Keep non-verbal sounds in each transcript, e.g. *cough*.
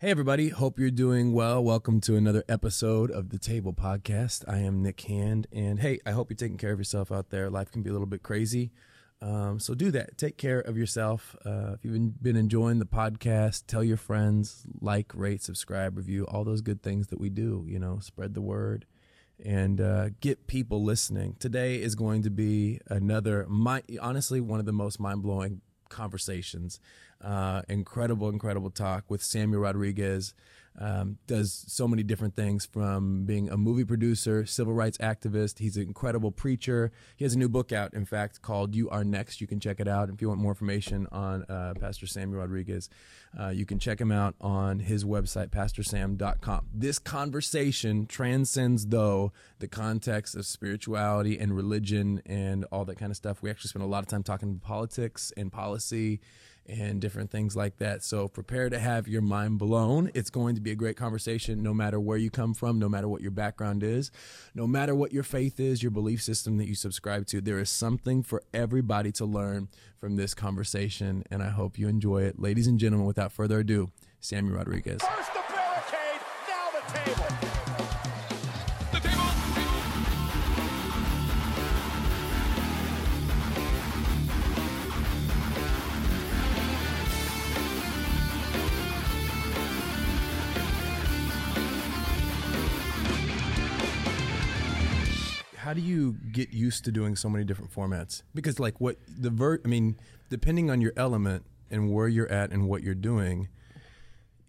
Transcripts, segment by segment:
Hey, everybody. Hope you're doing well. Welcome to another episode of the Table Podcast. I am Nick Hand. And hey, I hope you're taking care of yourself out there. Life can be a little bit crazy. Um, so do that. Take care of yourself. Uh, if you've been enjoying the podcast, tell your friends, like, rate, subscribe, review, all those good things that we do. You know, spread the word and uh, get people listening. Today is going to be another, my, honestly, one of the most mind blowing conversations. Uh, incredible, incredible talk with Samuel Rodriguez. Um, does so many different things from being a movie producer, civil rights activist. He's an incredible preacher. He has a new book out, in fact, called You Are Next. You can check it out. If you want more information on uh, Pastor Samuel Rodriguez, uh, you can check him out on his website, pastorsam.com. This conversation transcends, though, the context of spirituality and religion and all that kind of stuff. We actually spend a lot of time talking politics and policy and different things like that. So prepare to have your mind blown. It's going to be a great conversation no matter where you come from, no matter what your background is, no matter what your faith is, your belief system that you subscribe to. There is something for everybody to learn from this conversation, and I hope you enjoy it. Ladies and gentlemen, without further ado, Samuel Rodriguez. First the barricade, now the table. How do you get used to doing so many different formats? Because like what the ver I mean, depending on your element and where you're at and what you're doing,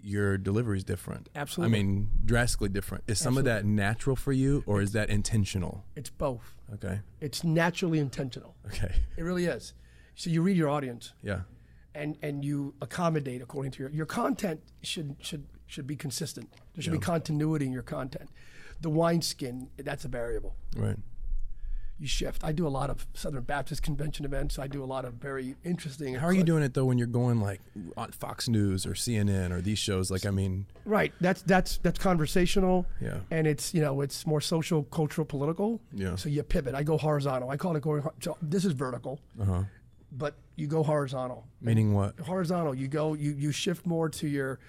your delivery is different. Absolutely. I mean, drastically different. Is some of that natural for you or is that intentional? It's both. Okay. It's naturally intentional. Okay. It really is. So you read your audience Yeah. and, and you accommodate according to your your content should should should be consistent. There should be continuity in your content. The wineskin, that's a variable. Right. You shift. I do a lot of Southern Baptist Convention events. I do a lot of very interesting. How are you doing it though when you're going like on Fox News or CNN or these shows? Like, I mean, Right. That's that's that's conversational. Yeah. And it's you know it's more social, cultural, political. Yeah. So you pivot. I go horizontal. I call it going. So this is vertical. uh huh. But you go horizontal. Meaning what? horizontal. You go, you you shift more to your.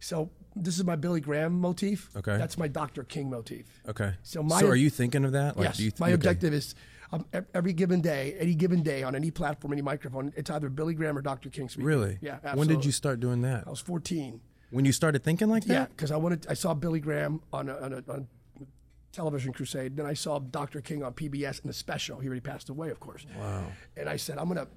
So this is my Billy Graham motif. Okay. That's my Dr. King motif. Okay. So my- so are you thinking of that? Like, yes. you my okay. objective is um, every given day, any given day on any platform, any microphone, it's either Billy Graham or Dr. King speaking. Really? Yeah. Absolutely. When did you start doing that? I was 14. When you started thinking like that? Yeah, because I wanted. I saw Billy Graham on a, on a on television crusade. Then I saw Dr. King on PBS in a special. He already passed away, of course. Wow. And I said, I'm gonna,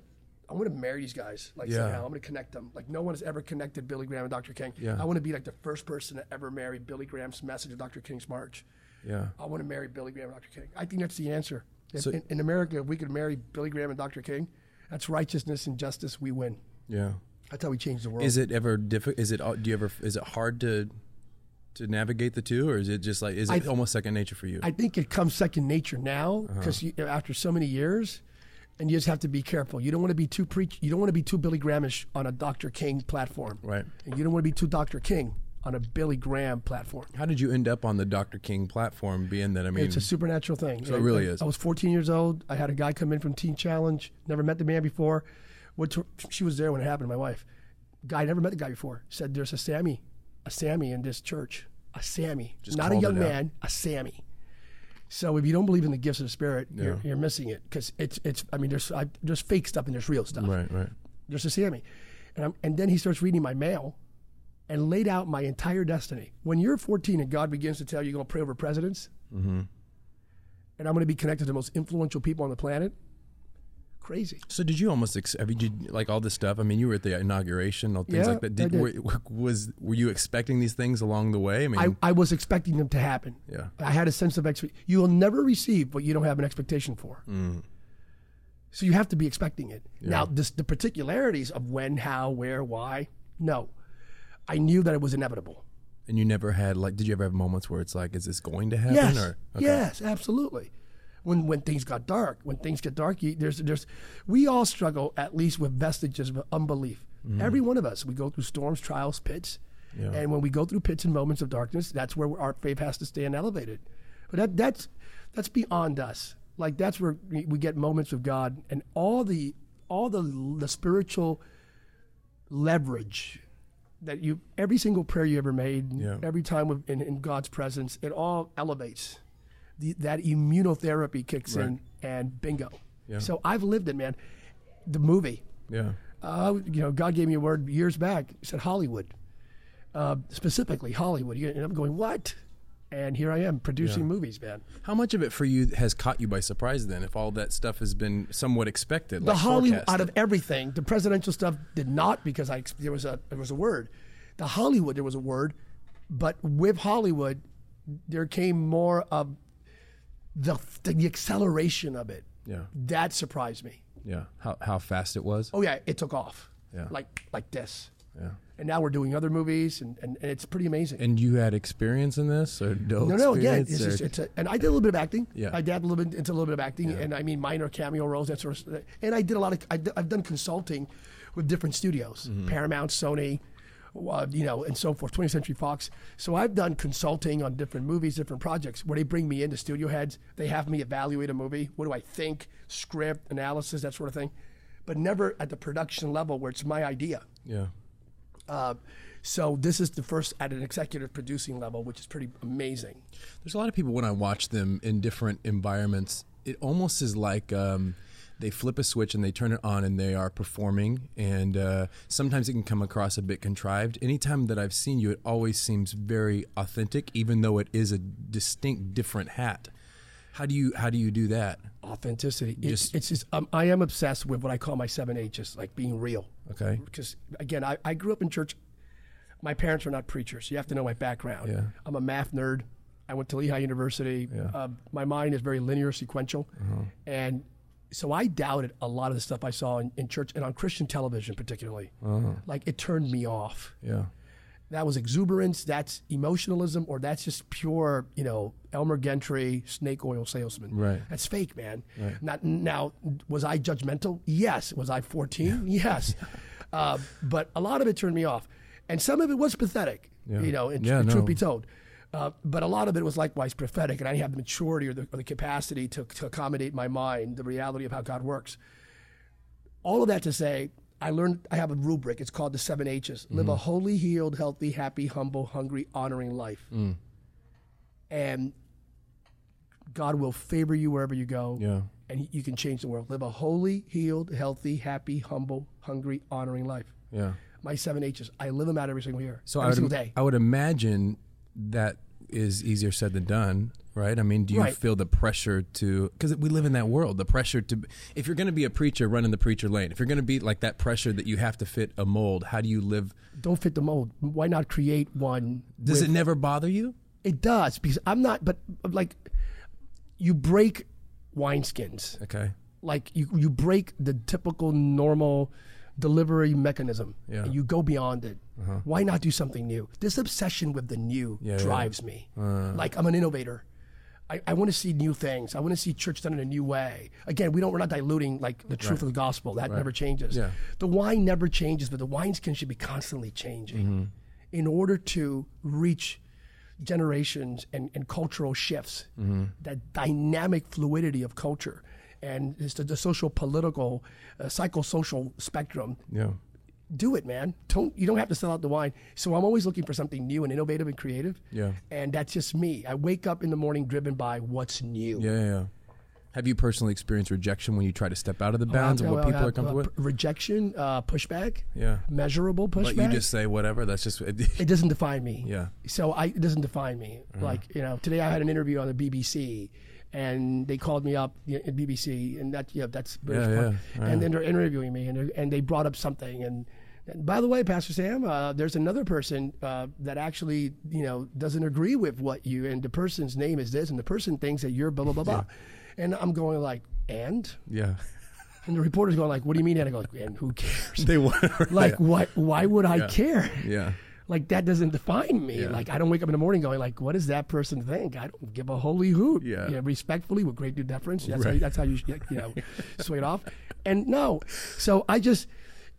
I'm gonna marry these guys. Like Yeah. somehow, I'm gonna connect them. Like no one has ever connected Billy Graham and Dr. King. Yeah. I want to be like the first person to ever marry Billy Graham's message of Dr. King's march. Yeah. I want to marry Billy Graham and Dr. King. I think that's the answer. So- in, in America, if we could marry Billy Graham and Dr. King, that's righteousness and justice. We win. Yeah. That's how we change the world. Is it ever difficult? Is it? Do you ever? Is it hard to to navigate the two, or is it just like? Is it I- almost second nature for you? I think it comes second nature now Uh-huh. because after so many years, and you just have to be careful. You don't want to be too preach. You don't want to be too Billy Grahamish on a Dr. King platform, right. and you don't want to be too Dr. King on a Billy Graham platform. How did you end up on the Dr. King platform? Being that I mean, It's a supernatural thing. So it really is. I was 14 years old. I had a guy come in from Teen Challenge. Never met the man before. To, she was there when it happened. My wife. Guy never met the guy before. Said there's a Sammy, a Sammy in this church. A Sammy, Just not a young it out. man. A Sammy. So if you don't believe in the gifts of the Spirit, you're, you're missing it because it's it's. I mean, there's I, there's fake stuff and there's real stuff. right, right. There's a Sammy, and I'm, and then he starts reading my mail, and laid out my entire destiny. When you're 14 and God begins to tell you you're going to pray over presidents, Mm-hmm. and I'm going to be connected to the most influential people on the planet. Crazy. So did you almost ex- have you did, like all this stuff? I mean, you were at the inauguration, all things Yeah, like that. Did, did. Were, was were you expecting these things along the way? I mean, I, I was expecting them to happen. yeah, I had a sense of expect. You will never receive what you don't have an expectation for. Mm. So you have to be expecting it. Now, this, the particularities of when, how, where, why, no. I knew that it was inevitable. and you never had like. Did you ever have moments where it's like, is this going to happen? Yes. Or okay. Yes, absolutely. When when things got dark, when things get dark, you, there's there's we all struggle at least with vestiges of unbelief. Mm-hmm. Every one of us, we go through storms, trials, pits. Yeah. and when we go through pits and moments of darkness, that's where our faith has to stand elevated. But that that's that's beyond us. Like that's where we we get moments with God and all the all the the spiritual leverage that you every single prayer you ever made, Yeah. every time in, in God's presence, it all elevates. The, that immunotherapy kicks in, and bingo. Yeah. So I've lived it, man. The movie, Yeah. uh, you know, God gave me a word years back. He said Hollywood, uh, specifically Hollywood. And I'm going, what? And here I am producing movies, man. How much of it for you has caught you by surprise then? If all that stuff has been somewhat expected, the like Hollywood out of everything, the presidential stuff did not because I there was a there was a word. The Hollywood there was a word, but with Hollywood, there came more of the the acceleration of it. Yeah. That surprised me. yeah, how how fast it was. Oh yeah, it took off. Yeah. Like like this. Yeah. And now we're doing other movies, and, and, and it's pretty amazing. And you had experience in this, or no? No, no. Again, it's, just, it's a, and I did a little bit of acting. Yeah. I dabbed a little bit into a little bit of acting, and I mean minor cameo roles, that sort of. And I did a lot of. I, have done consulting with different studios, Mm-hmm. Paramount, Sony, uh, you know, and so forth, 20th Century Fox. So I've done consulting on different movies, different projects, where they bring me into studio heads. They have me evaluate a movie. What do I think? Script analysis, that sort of thing, but never at the production level where it's my idea. yeah, Uh, so this is the first at an executive producing level, which is pretty amazing. There's a lot of people when I watch them in different environments, it almost is like um, they flip a switch and they turn it on and they are performing. And uh, sometimes it can come across a bit contrived. Anytime that I've seen you, it always seems very authentic, even though it is a distinct different hat. How do you how do you do that? authenticity. It's, Just- it's just um, I am obsessed with what I call my seven H's, like being real. Okay. Because again, I, I grew up in church. My parents are not preachers. You have to know my background. Yeah. I'm a math nerd. I went to Lehigh University. Uh, my mind is very linear, sequential, Uh-huh. and so I doubted a lot of the stuff I saw in, in church and on Christian television, particularly. Uh-huh. Like it turned me off. Yeah. That was exuberance. That's emotionalism, or that's just pure, you know, Elmer Gantry snake oil salesman. Right. That's fake, man. Right. Not now. Was I judgmental? Yes. Was I 14? Yes. *laughs* uh, but a lot of it turned me off, and some of it was pathetic. Yeah. You know, and Yeah, truth no. be told. Uh, but a lot of it was likewise prophetic, and I didn't have the maturity or the, or the capacity to, to accommodate my mind, the reality of how God works. All of that to say, I learned I have a rubric. It's called the seven H's. Live Mm-hmm. a holy, healed, healthy, happy, humble, hungry, honoring life. Mm. And God will favor you wherever you go. Yeah. And you can change the world. Live a holy, healed, healthy, happy, humble, hungry, honoring life. Yeah. My seven H's. I live them out every single year. So every I would, single day. I would imagine that is easier said than done, right? I mean, do you Right. feel the pressure to because we live in that world, the pressure to if you're going to be a preacher, run in the preacher lane. If you're going to be like that pressure that you have to fit a mold, how do you live? Don't fit the mold. Why not create one? Does with- it never bother you? It does because I'm not. But like, you break wineskins. Okay. like you you break the typical normal delivery mechanism Yeah. Uh-huh. and you go beyond it why not do something new this obsession with the new Yeah, Uh. yeah. drives me like i'm an innovator I, I want to see new things. I want to see church done in a new way. Again, we don't. We're not diluting like the truth of the gospel. That never changes. The wine never changes, but the wineskin should be constantly changing Mm-hmm. in order to reach generations and, and cultural shifts. Mm-hmm. That dynamic fluidity of culture and it's the, the social, political, uh, psychosocial spectrum Yeah. do it, man. Don't you don't have to sell out the wine. So I'm always looking for something new and innovative and creative. Yeah. And that's just me. I wake up in the morning driven by what's new. Yeah. Yeah. yeah. Have you personally experienced rejection when you try to step out of the bounds of what people are comfortable uh, with? Rejection, uh, pushback, Yeah. measurable pushback. But you just say whatever. That's just *laughs* it doesn't define me. Yeah. So I it doesn't define me. Like you know, today I had an interview on the BBC, and they called me up you know, at BBC, and that yeah, that's British Yeah, part. yeah, And then they're interviewing me, and and they brought up something, and, and by the way, Pastor Sam, uh, there's another person uh, that actually you know doesn't agree with what you, and the person's name is this, and the person thinks that you're blah blah blah blah, and I'm going like, and. yeah. *laughs* And the reporter's going like, "What do you mean?" And I go, "And who cares? They want *laughs* like, what? Why would I care? Yeah. Like that doesn't define me. Yeah. Like I don't wake up in the morning going like, "What does that person think?" I don't give a holy hoot. Yeah. You know, respectfully, with great due deference. That's how Right. you, that's how you you know *laughs* sway it off. And no, so I just.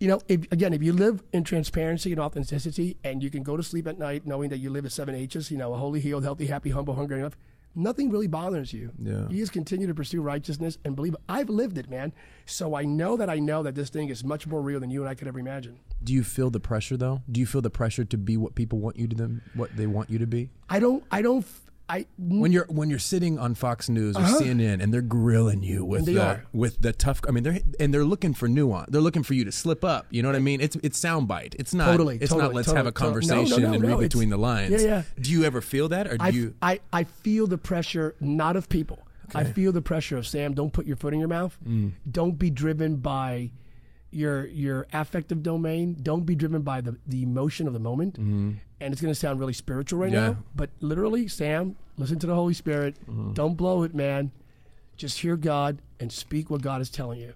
You know, if, again, if you live in transparency and authenticity, and you can go to sleep at night knowing that you live at seven H's, you know, a holy, healed, healthy, happy, humble, hungry enough, nothing really bothers you. Yeah. You just continue to pursue righteousness and believe. I've lived it, man. So I know that I know that this thing is much more real than you and I could ever imagine. Do you feel the pressure though? Do you feel the pressure to be what people want you to them, what they want you to be? I don't. I don't. I When you're when you're sitting on Fox News or CNN and they're grilling you with Uh-huh. The are. with the tough. I mean, they're and they're looking for nuance. They're looking for you to slip up. You know what I mean? It's it's soundbite. It's not. Totally, It's not. Let's totally, have a totally. No, no, conversation no, and read between the lines. Yeah, yeah. Do you ever feel that, or do I, you? I, I feel the pressure not of people. I feel the pressure of Sam. Don't put your foot in your mouth. Mm. Don't be driven by your your affective domain. Don't be driven by the, the emotion of the moment. And it's going to sound really spiritual right. Yeah. now, but literally, Sam, listen to the Holy Spirit. Mm-hmm. Don't blow it, man. Just hear God and speak what God is telling you.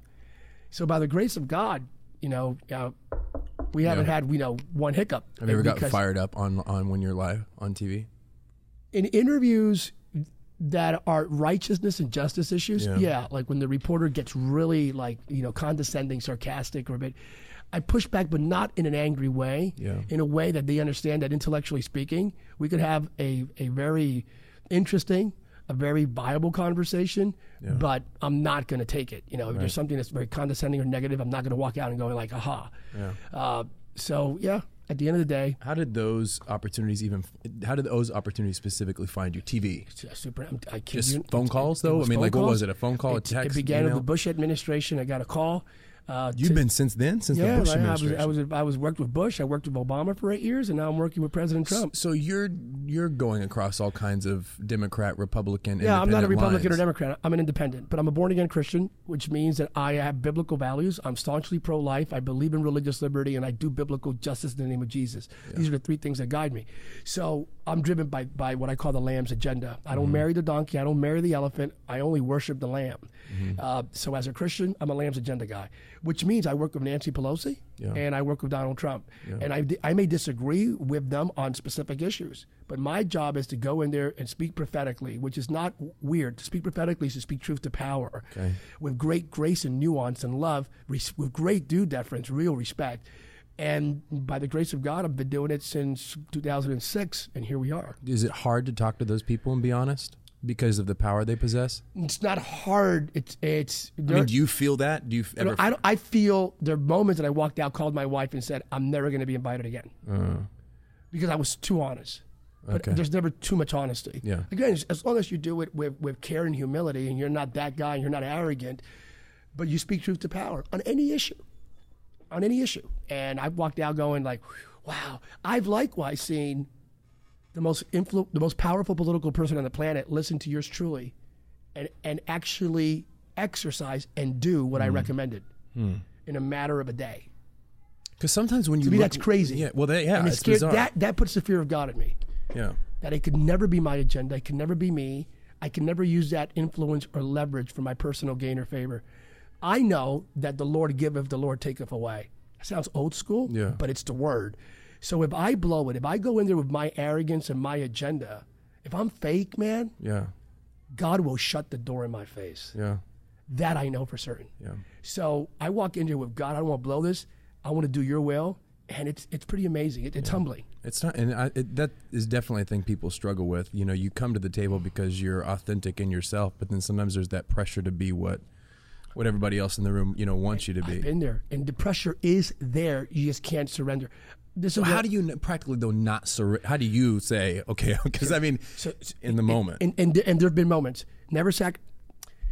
So, by the grace of God, you know, uh, we haven't Yeah. had you know one hiccup. have you ever got fired up on on when you're live on TV? in interviews that are righteousness and justice issues, Yeah. yeah. like when the reporter gets really like you know condescending, sarcastic, or a bit, I push back, but not in an angry way. Yeah. In a way that they understand that intellectually speaking, we could have a a very interesting, a very viable conversation. yeah. But I'm not going to take it. You know, if there's something that's very condescending or negative, I'm not going to walk out and go like, "Aha." Yeah. Uh, so yeah, at the end of the day, How did those opportunities even? How did those opportunities specifically find you? TV, super. I kid just you, phone it- calls though. I mean, like, what was it? A phone call, a text, it began email? with the Bush administration. I got a call. Uh, You've to- been since then, since yeah, the Bush I, I was. I was I was worked with Bush. I worked with Obama for eight years, and now I'm working with President Trump. So you're you're going across all kinds of Democrat, Republican. Yeah, I'm not a Republican or. Democrat. I'm an independent, but I'm a born again Christian, which means that I have biblical values. I'm staunchly pro life. I believe in religious liberty, and I do biblical justice in the name of Jesus. These are the three things that guide me. So I'm driven by, by what I call the lamb's agenda. I don't Mm-hmm. marry the donkey. I don't marry the elephant. I only worship the lamb. Mm-hmm. Uh, so as a Christian, I'm a lamb's agenda guy, which means I work with Nancy Pelosi Yeah. and I work with Donald Trump. And I, I may disagree with them on specific issues, but my job is to go in there and speak prophetically, which is not weird. To speak prophetically is to speak truth to power Okay. with great grace and nuance and love, res- with great due deference, real respect. And by the grace of God, I've been doing it since 2006, and here we are. Is it hard to talk to those people and be honest because of the power they possess? It's not hard. It's it's. I mean, do you feel that? Do you You know, ever? I, don't- I feel there are moments that I walked out, called my wife, and said, "I'm never going to be invited again," because I was too honest. But Uh. Okay. there's never too much honesty. Yeah. Again, as- as long as you do it with, with care and humility, and you're not that guy, and you're not arrogant, but you speak truth to power on any issue, on any issue. And I've walked out going like, "Wow!" I've likewise seen the most influ- the most powerful political person on the planet listen to yours truly, and and actually exercise and do what Hmm. I recommended in a matter of a day. Because sometimes when you To me, look- that's crazy. Yeah. Well, that, yeah, and it's it's scared, that that puts the fear of God in me. yeah. That it could never be my agenda. It can never be me. I can never use that influence or leverage for my personal gain or favor. I know that the Lord giveth, the Lord taketh away. It sounds old school, Yeah. but it's the word. So if I blow it, if I go in there with my arrogance and my agenda, if I'm fake, man, Yeah. God will shut the door in my face. Yeah. That I know for certain. Yeah. So I walk in here with God. I don't want to blow this. I want to do Your will, and it's it's pretty amazing. It, it's humbling. It's not, and I, it, that is definitely a thing people struggle with. You know, you come to the table because you're authentic in yourself, but then sometimes there's that pressure to be what, what everybody else in the room, you know, wants you to be. Been there, and the pressure is there. You just can't surrender. This So is how do you n- practically though not surrender? How do you say okay? *laughs* Because I mean, so- in the moment, And and, and there have been moments. Never sac.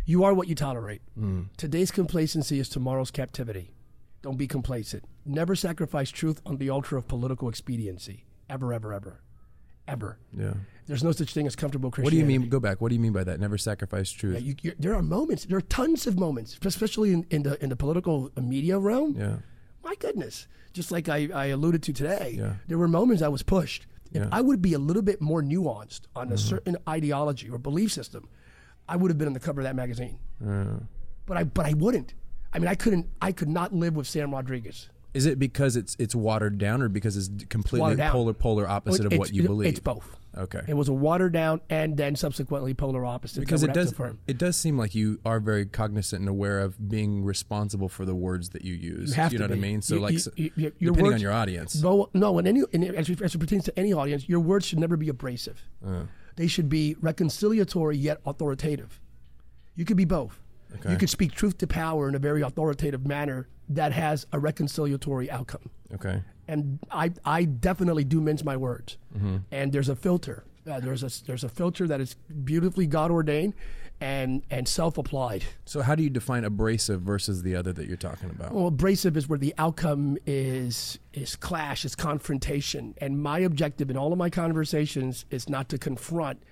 You are what you tolerate. Mm. Today's complacency is tomorrow's captivity. Don't be complacent. Never sacrifice truth on the altar of political expediency. Ever, ever, ever, ever. yeah. There's no such thing as comfortable Christianity. What do you mean? Go back. What do you mean by that? Never sacrifice truth. Yeah, you, there are moments. There are tons of moments, especially in, in the in the political media realm. yeah. My goodness, just like I, I alluded to today, Yeah. there were moments I was pushed. If Yeah. Mm-hmm. I would be a little bit more nuanced on a certain ideology or belief system, I would have been on the cover of that magazine. Yeah. But I but I wouldn't. I mean, I couldn't. I could not live with Sam Rodriguez. Is it because it's it's watered down, or because it's completely down. polar polar opposite of It's- what you believe? It's both. Okay. It was a watered down and then subsequently polar opposite. because it does it does seem like you are very cognizant and aware of being responsible for the words that you use. You have know to what I be. mean? So You- like you- s- you- your depending words- on your audience. No, no. In any, as, it, as it pertains to any audience, your words should never be abrasive. Uh. They should be reconciliatory yet authoritative. You could be both. Okay. You could speak truth to power in a very authoritative manner that has a reconciliatory outcome. Okay. And I, I definitely do mince my words. Mm-hmm. And there's a filter. Uh, there's a there's a filter that is beautifully God ordained, and and self applied. So how do you define abrasive versus the other that you're talking about? Well, abrasive is where the outcome is is clash, is confrontation, and my objective in all of my conversations is not to confront,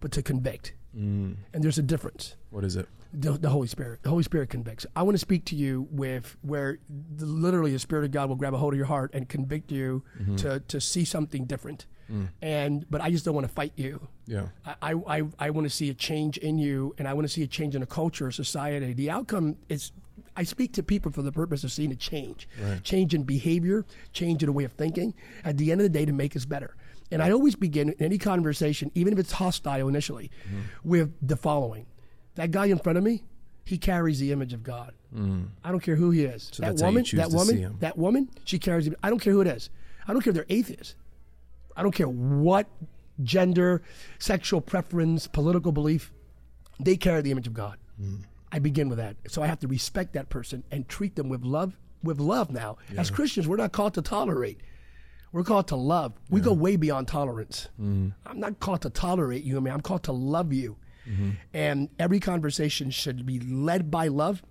but to convict. Mm. And there's a difference. What is it? The, the Holy Spirit. The Holy Spirit convicts. I want to speak to you with where the, literally the Spirit of God will grab a hold of your heart and convict you mm-hmm. to to see something different. Mm. And but I just don't want to fight you. Yeah. I, I, I want to see a change in you, and I want to see a change in a culture, a society. The outcome is, I speak to people for the purpose of seeing a change, change in behavior, change in a way of thinking. At the end of the day, to make us better. And I always begin any conversation, even if it's hostile initially, mm-hmm. with the following: That guy in front of me, he carries the image of God. Mm. I don't care who he is. So that that's how you woman, that woman, that woman, she carries. The, I don't care who it is. I don't care if they're atheists. I don't care what gender, sexual preference, political belief, they carry the image of God. Mm. I begin with that. So I have to respect that person and treat them with love. With love now. As Christians, we're not called to tolerate. We're called to love. We go way beyond tolerance. Mm. I'm not called to tolerate you, I mean, I'm called to love you. Mm-hmm. And every conversation should be led by love,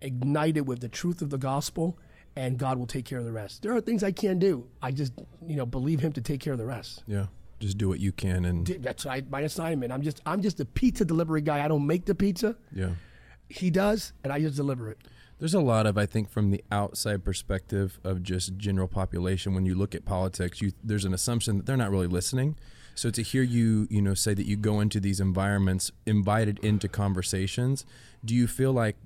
ignited with the truth of the gospel, and God will take care of the rest. There are things I can't do. I just, you know, believe Him to take care of the rest. Yeah. Just do what you can and That's I, my assignment. I'm just, I'm just a pizza delivery guy. I don't make the pizza. yeah. He does, and I just deliver it. There's a lot of, I think, from the outside perspective of just general population. When you look at politics, you there's an assumption that they're not really listening. So to hear you, you know, say that you go into these environments, invited into conversations, do you feel like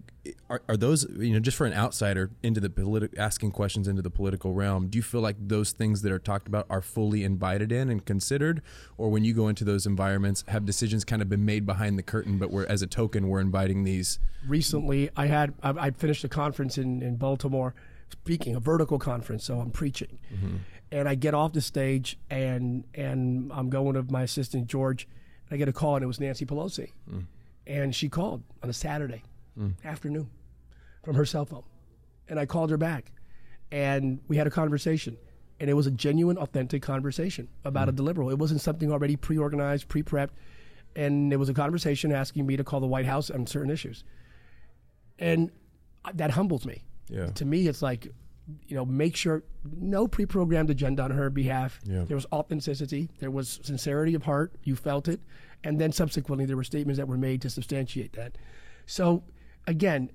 are, are those, you know, just for an outsider into the politi- asking questions into the political realm, do you feel like those things that are talked about are fully invited in and considered, or when you go into those environments, have decisions kind of been made behind the curtain, but we're as a token, we're inviting these? recently I had I, I finished a conference in, in Baltimore speaking a vertical conference so I'm preaching mm-hmm. And I get off the stage and and I'm going with my assistant George and I get a call and it was Nancy Pelosi. Mm. And she called on a Saturday mm. afternoon from her cell phone. And I called her back and we had a conversation. And it was a genuine authentic conversation about a mm. deliverable. It wasn't something already pre-organized pre-prepped. And it was a conversation asking me to call the White House on certain issues. And that humbles me. Yeah. To me, it's like, you know, make sure no pre-programmed agenda on her behalf. Yeah. There was authenticity, there was sincerity of heart. You felt it, and then subsequently there were statements that were made to substantiate that. So, again,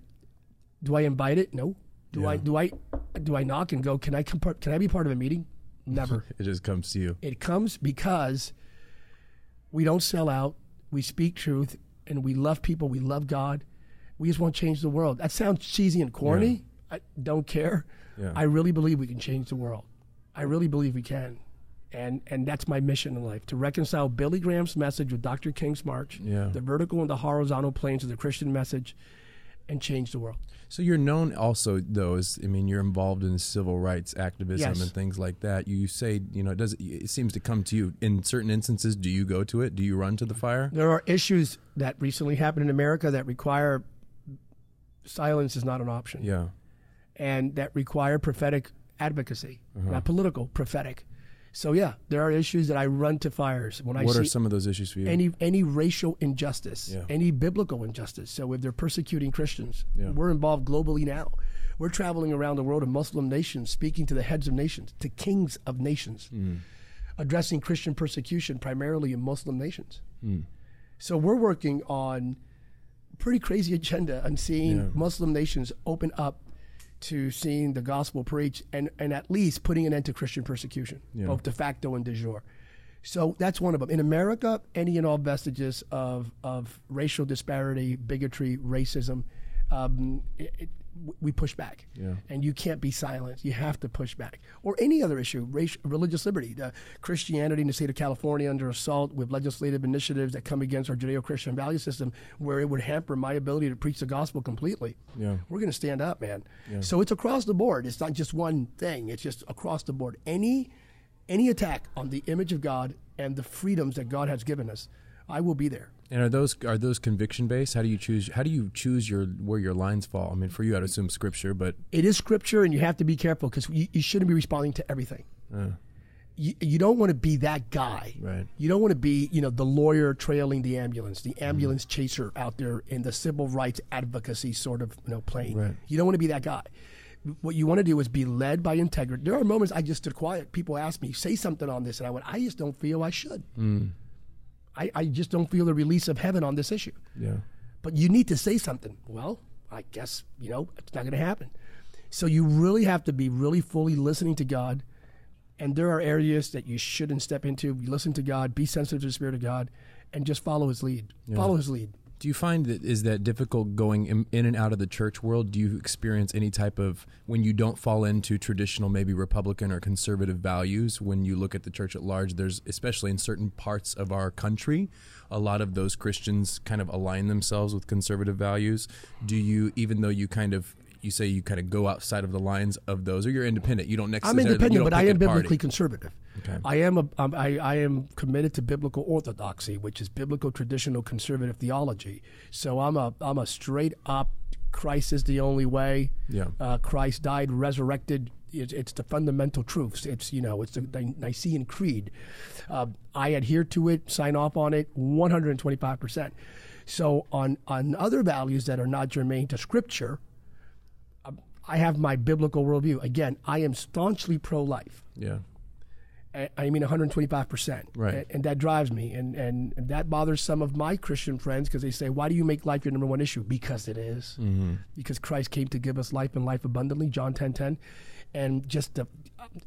do I invite it? No. Do I? Do I? Do I knock and go? Can I? Comp- can I be part of a meeting? Never. *laughs* It just comes to you. It comes because we don't sell out. We speak truth, and we love people. We love God. We just want to change the world. That sounds cheesy and corny. I don't care. Yeah. I really believe we can change the world. I really believe we can, and and that's my mission in life to reconcile Billy Graham's message with Dr. King's march, Yeah. the vertical and the horizontal planes of the Christian message, and change the world. So you're known also, though, as I mean, you're involved in civil rights activism Yes. and things like that. You say, you know, it does it seems to come to you in certain instances? Do you go to it? Do you run to the fire? There are issues that recently happened in America that require silence is not an option. Yeah, and that require prophetic advocacy, Uh-huh. not political, prophetic. So yeah, there are issues that I run to fires when I see. what are some of those issues for you? any any racial injustice, Yeah. any biblical injustice. So if they're persecuting Christians, Yeah. we're involved globally now. We're traveling around the world in Muslim nations, speaking to the heads of nations, to kings of nations, Hmm. addressing Christian persecution primarily in Muslim nations. Hmm. So we're working on pretty crazy agenda on seeing Yeah. Muslim nations open up to seeing the gospel preached and, and at least putting an end to Christian persecution, Yeah. both de facto and de jure. So that's one of them. In America, any and all vestiges of, of racial disparity, bigotry, racism, um, it, we push back. Yeah. And you can't be silent. You have to push back. Or any other issue, race, religious liberty. The Christianity in the state of California under assault with legislative initiatives that come against our Judeo Christian value system where it would hamper my ability to preach the gospel completely. Yeah. We're going to stand up, man. So it's across the board. It's not just one thing, it's just across the board. Any any attack on the image of God and the freedoms that God has given us, I will be there. And are those are those conviction based? How do you choose? How do you choose your where your lines fall? I mean, for you, I'd assume scripture, but It is scripture, and you have to be careful because you, you shouldn't be responding to everything. Uh. You, you don't want to be that guy. Right. You don't want to be, you know, the lawyer trailing the ambulance, the ambulance mm-hmm. chaser out there in the civil rights advocacy sort of, you know, plane. Right. You don't want to be that guy. What you want to do is be led by integrity. There are moments I just stood quiet. People ask me, say something on this, and I went, I just don't feel I should. Mm. I, I just don't feel the release of heaven on this issue. yeah, But you need to say something. Well, I guess, you know, it's not going to happen. So you really have to be really fully listening to God. And there are areas that you shouldn't step into. You listen to God, be sensitive to the Spirit of God, and just follow His lead. Follow His lead. Do you find that is that difficult going in, in and out of the church world? Do you experience any type of when you don't fall into traditional maybe Republican or conservative values when you look at the church at large? There's especially in certain parts of our country, a lot of those Christians kind of align themselves with conservative values. Do you even though you kind of you say you kind of go outside of the lines of those, or you're independent. You don't necessarily. I'm independent, but I am a party. biblically conservative. Okay. I am a, um, I, I am committed to biblical orthodoxy, which is biblical traditional conservative theology. So I'm a I'm a straight up Christ is the only way. Yeah. Uh, Christ died, resurrected. It's, it's the fundamental truths. It's you know it's the, the Nicene Creed. Uh, I adhere to it, sign off on it, 125 percent. So on on other values that are not germane to Scripture, I have my biblical worldview. Again, I am staunchly pro-life. Yeah. I- mean 125%. Right. And, that drives me. And, and that bothers some of my Christian friends because they say, why do you make life your number one issue? Because it is. Mm-hmm. Because Christ came to give us life and life abundantly, John 10 10. And just, the,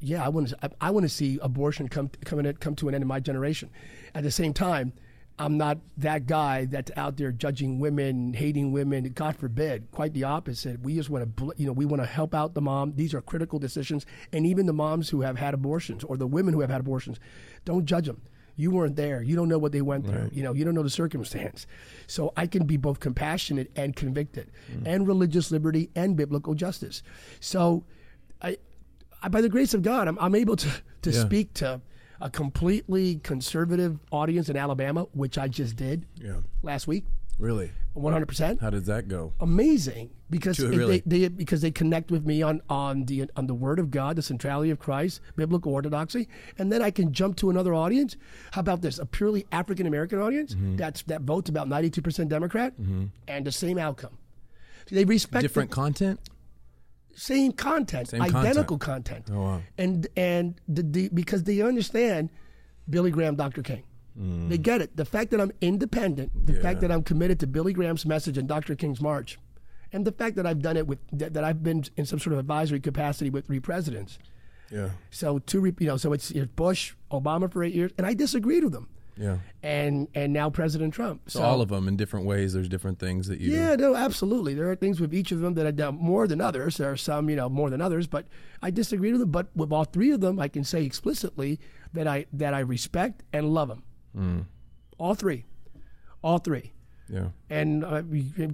yeah, I want to, I, I want to see abortion come, come, in, come to an end in my generation. At the same time, I'm not that guy that's out there judging women, hating women. God forbid. Quite the opposite. We just want to, bl- you know, we want to help out the mom. These are critical decisions, and even the moms who have had abortions or the women who have had abortions, don't judge them. You weren't there. You don't know what they went through. You know, you don't know the circumstance. So I can be both compassionate and convicted, mm. and religious liberty and biblical justice. So, I, I by the grace of God, I'm, I'm able to to Yeah. speak to a completely conservative audience in Alabama, which I just did Yeah. last week, Really? 100 percent How does that go? amazing because really. they, they because they connect with me on on the on the Word of God, the centrality of Christ, biblical orthodoxy, and then I can jump to another audience. How about this? A purely African American audience Mm-hmm. that's that votes about 92 percent Democrat, and the same outcome. They respect the- Different content? Same content, Same identical content. Oh, wow. And and the, the because they understand Billy Graham, Dr. King. They get it. The fact that I'm independent, the Mm. Yeah. fact that I'm committed to Billy Graham's message and Dr. King's march, and the fact that I've done it with that, that I've been in some sort of advisory capacity with three presidents. Yeah. So two, you know, so it's, it's Bush, Obama for eight years, and I disagreed with them, Yeah. and and now President Trump. So, all of them in different ways. There's different things that you. Yeah, no, absolutely. There are things with each of them that I do more than others. There are some, you know, more than others, but I disagree with them. But with all three of them, I can say explicitly that I that I respect and love them. All three, all three. Yeah. And uh,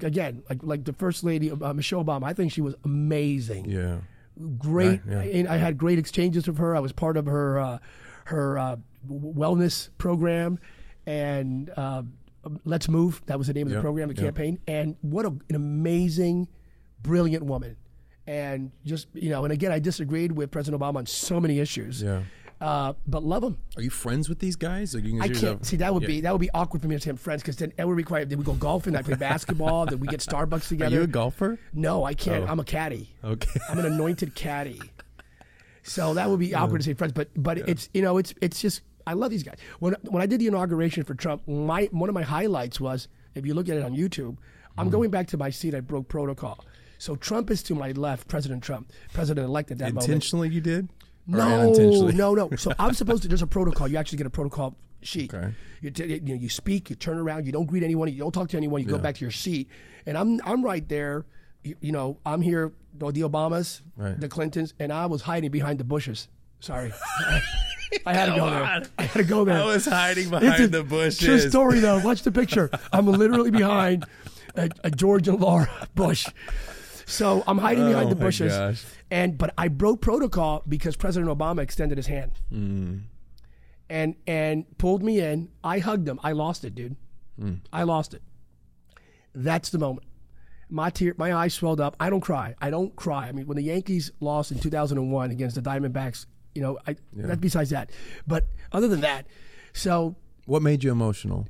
again, like like the first lady, uh, Michelle Obama, I think she was amazing Yeah. great. Right, yeah. and I had great exchanges with her. I was part of her uh, her uh, wellness program, and uh, Let's Move. That was the name of Yeah, the program, the yeah. campaign. And what a, an amazing, brilliant woman. And just you know, and again, I disagreed with President Obama on so many issues. Yeah. Uh, but love him. Are you friends with these guys? Like you can I can't yourself- see that would Yeah. be that would be awkward for me to have friends because then it would require then we go golfing, I play basketball, then we get Starbucks *laughs* Are together. you a golfer? no, I can't. Oh. I'm a caddy. Okay. I'm an anointed caddy. *laughs* So that would be awkward to say friends, but but it's you know it's it's just I love these guys. When when I did the inauguration for Trump, my one of my highlights was if you look at it on YouTube, I'm Mm-hmm. going back to my seat. I broke protocol. So Trump is to my left, President Trump, President elect at that moment. Intentionally, you did? No, no, no. So I'm *laughs* supposed to. There's a protocol. You actually get a protocol sheet. Okay. You, t- you know, you speak, you turn around, you don't greet anyone, you don't talk to anyone, you go back to your seat, and I'm I'm right there. You, you know, I'm here. The the Obamas, Right. the Clintons, and I was hiding behind the bushes. Sorry, *laughs* *laughs* I had to go there. I had to go there. I was hiding It's behind a the bushes. True story, though. Watch the picture. I'm literally *laughs* behind a, a George and Laura Bush. So I'm hiding behind Oh the bushes, gosh. And but I broke protocol because President Obama extended his hand. Hmm. And and pulled me in. I hugged him. I lost it, dude. Hmm. I lost it. That's the moment. My tear, my eyes swelled up. I don't cry. I don't cry. I mean, when the Yankees lost in 2001 against the Diamondbacks, you know, I that's besides that. But other than that, so What made you emotional?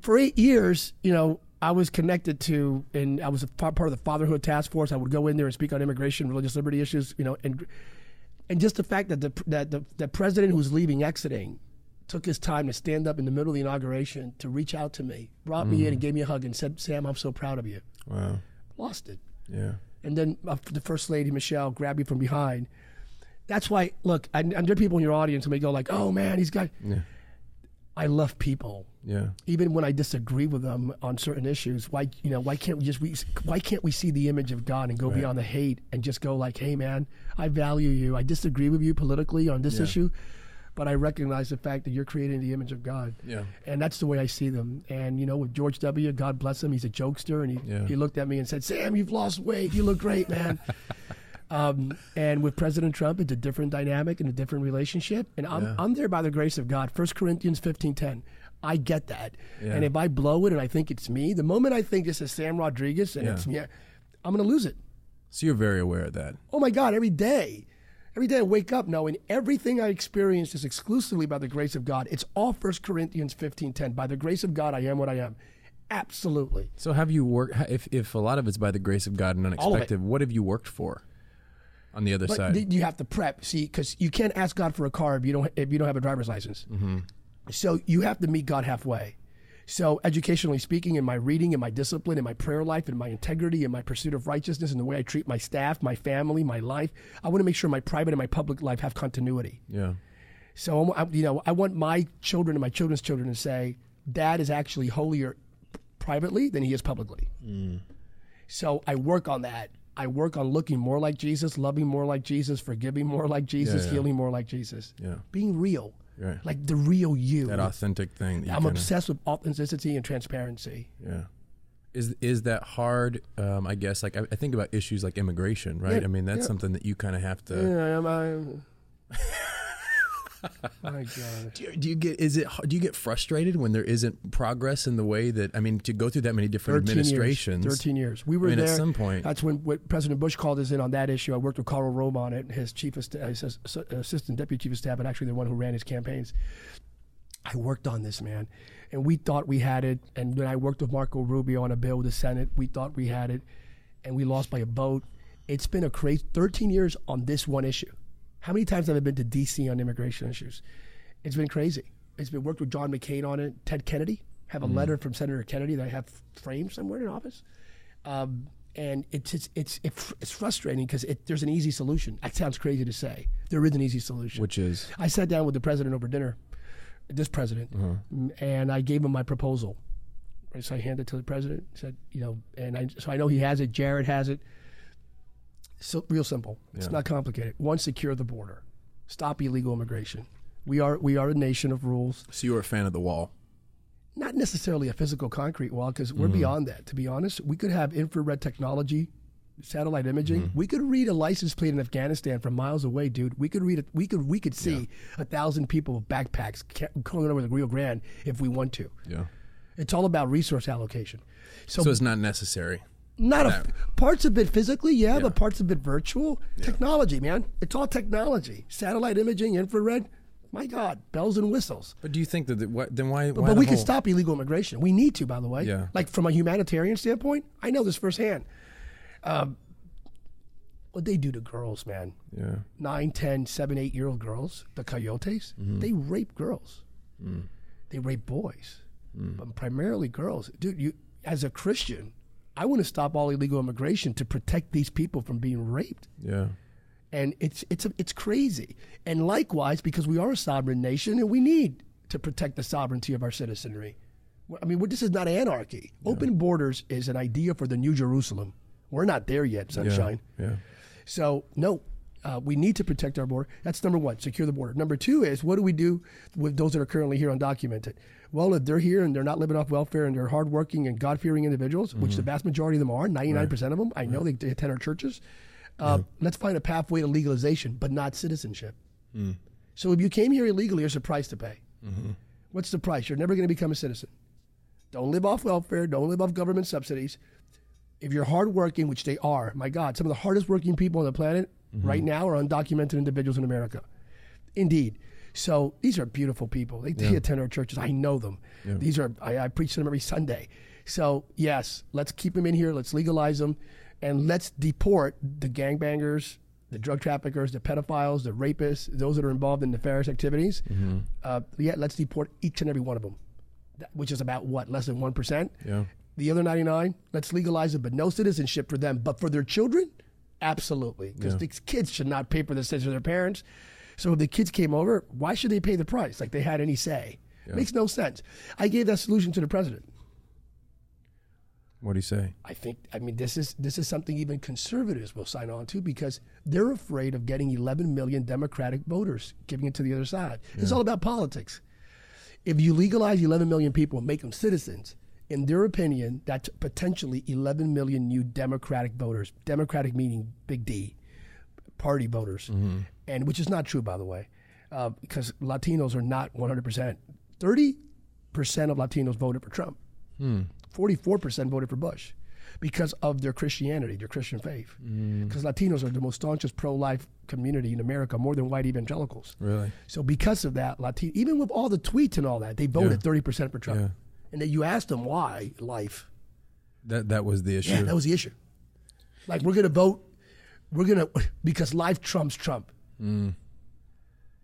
for eight years, you know, I was connected to, and I was a part of the fatherhood task force. I would go in there and speak on immigration, religious liberty issues, you know, and and just the fact that the that the, the president who's leaving, exiting, took his time to stand up in the middle of the inauguration to reach out to me, brought me in mm-hmm. and gave me a hug and said, "Sam, I'm so proud of you." Wow. Lost it. Yeah. And then uh, the first lady Michelle grabbed me from behind. That's why. Look, I, and there are people in your audience who may go like, "Oh man, he's got." Yeah. I love people, Yeah. even when I disagree with them on certain issues. Why, you know, why can't we just we, why can't we see the image of God and go beyond the hate and just go like, "Hey man, I value you. I disagree with you politically on this Yeah. issue." But I recognize the fact that you're creating the image of God. Yeah. And that's the way I see them. And, you know, with George W., God bless him, he's a jokester. And he, Yeah. he looked at me and said, Sam, you've lost weight. You look great, man. *laughs* um, and with President Trump, it's a different dynamic and a different relationship. And I'm, Yeah. I'm there by the grace of God. 1 Corinthians 15.10. I get that. Yeah. And if I blow it and I think it's me, the moment I think this is Sam Rodriguez and it's me, I'm going to lose it. So you're very aware of that. Oh my God, every day. Every day I wake up knowing everything I experience is exclusively by the grace of God. It's all 1 Corinthians 15:10. By the grace of God, I am what I am. Absolutely. So have you worked? If if a lot of it's by the grace of God and unexpected, what have you worked for? On the other But side. th- you have to prep, see, because you can't ask God for a car if you don't if you don't have a driver's license. Mm-hmm. So you have to meet God halfway. So educationally speaking, in my reading, in my discipline, in my prayer life, in my integrity, in my pursuit of righteousness, in the way I treat my staff, my family, my life, I want to make sure my private and my public life have continuity. yeah. So I, you know, I want my children and my children's children to say, "Dad is actually holier privately than he is publicly." Mm. So I work on that. I work on looking more like Jesus, loving more like Jesus, forgiving more like Jesus, Yeah, yeah. healing more like Jesus. Yeah. Being real, Right. like the real you. That authentic thing. that I'm kinda- obsessed with authenticity and transparency. Yeah. Is is that hard? Um, I guess like I, I think about issues like immigration, right? Yeah, I mean that's yeah. something that you kind of have to. Yeah, I'm, I'm, *laughs* *laughs* my God. Do you, do you get is it do you get frustrated when there isn't progress in the way that I mean to go through that many different 13 administrations? Years, 13 years. We were I mean, at some point- That's when, President Bush called us in on that issue. I worked with Karl Rove on it, his chief of sta- his uh, assistant deputy chief of staff, and actually the one who ran his campaigns. I worked on this, man. And we thought we had it. And when I worked with Marco Rubio on a bill with the Senate. We thought we had it. And we lost by a vote. It's been a crazy 13 years on this one issue. How many times have I been to D.C. on immigration issues? It's been crazy. It's been worked with John McCain on it, Ted Kennedy. Have a letter from Senator Kennedy that I have framed somewhere in office. Um, and it's it's it's it's, frustrating because it, there's an easy solution. That sounds crazy to say. There is an easy solution. which is I sat down with the president over dinner, this president, m- and I gave him my proposal. Right, so I handed it to the president. Said, you know, and I so I know he has it. Jared has it. So real simple. It's Yeah. not complicated. One, secure the border, stop illegal immigration. We are we are a nation of rules. so you're a fan of the wall. Not necessarily a physical concrete wall, because we're mm-hmm. beyond that. To be honest, we could have infrared technology, satellite imaging. Mm-hmm. We could read a license plate in Afghanistan from miles away, dude. We could read it. We could we could see a thousand people with backpacks going over the Rio Grande if we want to. Yeah. It's all about resource allocation. So, So it's not necessary. Not a, parts of it physically, yeah, but parts of it virtual. Technology, man. It's all technology. Satellite imaging, infrared. My God, bells and whistles. But do you think that the, what, then why? But, why but the we can stop illegal immigration. We need to, by the way. Yeah. Like from a humanitarian standpoint, I know this firsthand. Um, what they do to girls, man. Yeah. Nine, ten, seven, eight year old girls, the coyotes, Mm-hmm. they rape girls. Mm. They rape boys, but primarily girls. Dude, you as a Christian, I want to stop all illegal immigration to protect these people from being raped Yeah. and it's it's it's crazy. And likewise, because we are a sovereign nation, and we need to protect the sovereignty of our citizenry. I mean, this is not anarchy. Open borders is an idea for the New Jerusalem. We're not there yet, Yeah. sunshine. Yeah. So no, Uh, we need to protect our border. That's number one, secure the border. Number two is what do we do with those that are currently here undocumented? Well, if they're here and they're not living off welfare and they're hardworking and God fearing individuals, which the vast majority of them are, 99% of them, I know they, they attend our churches, uh, let's find a pathway to legalization, but not citizenship. So if you came here illegally, there's a price to pay. What's the price? You're never going to become a citizen. Don't live off welfare. Don't live off government subsidies. If you're hardworking, which they are, my God, some of the hardest working people on the planet right now are undocumented individuals in America. Indeed. So these are beautiful people. They, they attend our churches. I know them. These are I, I preach to them every Sunday. So yes, let's keep them in here. Let's legalize them, and let's deport the gangbangers, the drug traffickers, the pedophiles, the rapists, those that are involved in nefarious activities. Uh, yeah, let's deport each and every one of them, which is about what less than one percent. Yeah. The other 99, let's legalize it, but no citizenship for them. But for their children, absolutely. Because these kids should not pay for the sins of their parents. So if the kids came over, why should they pay the price like they had any say? Makes no sense. I gave that solution to the president. What do you say? I think I mean this is this is something even conservatives will sign on to because they're afraid of getting 11 million Democratic voters giving it to the other side. It's all about politics. If you legalize 11 million people and make them citizens, in their opinion, that's potentially 11 million new Democratic voters. Democratic meaning big D, party voters, mm-hmm. and which is not true by the way, uh, because Latinos are not 100 percent. 30 percent of Latinos voted for Trump. Hmm. 44% voted for Bush because of their Christianity, their Christian faith. Mm. Because Latinos are the most staunchest pro life community in America, more than white evangelicals. Really? So, because of that, Latino, even with all the tweets and all that, they voted Yeah. 30% for Trump. And then you asked them why life. That that was the issue. Yeah, that was the issue. Like, we're going to vote, we're going *laughs* to, because life trumps Trump.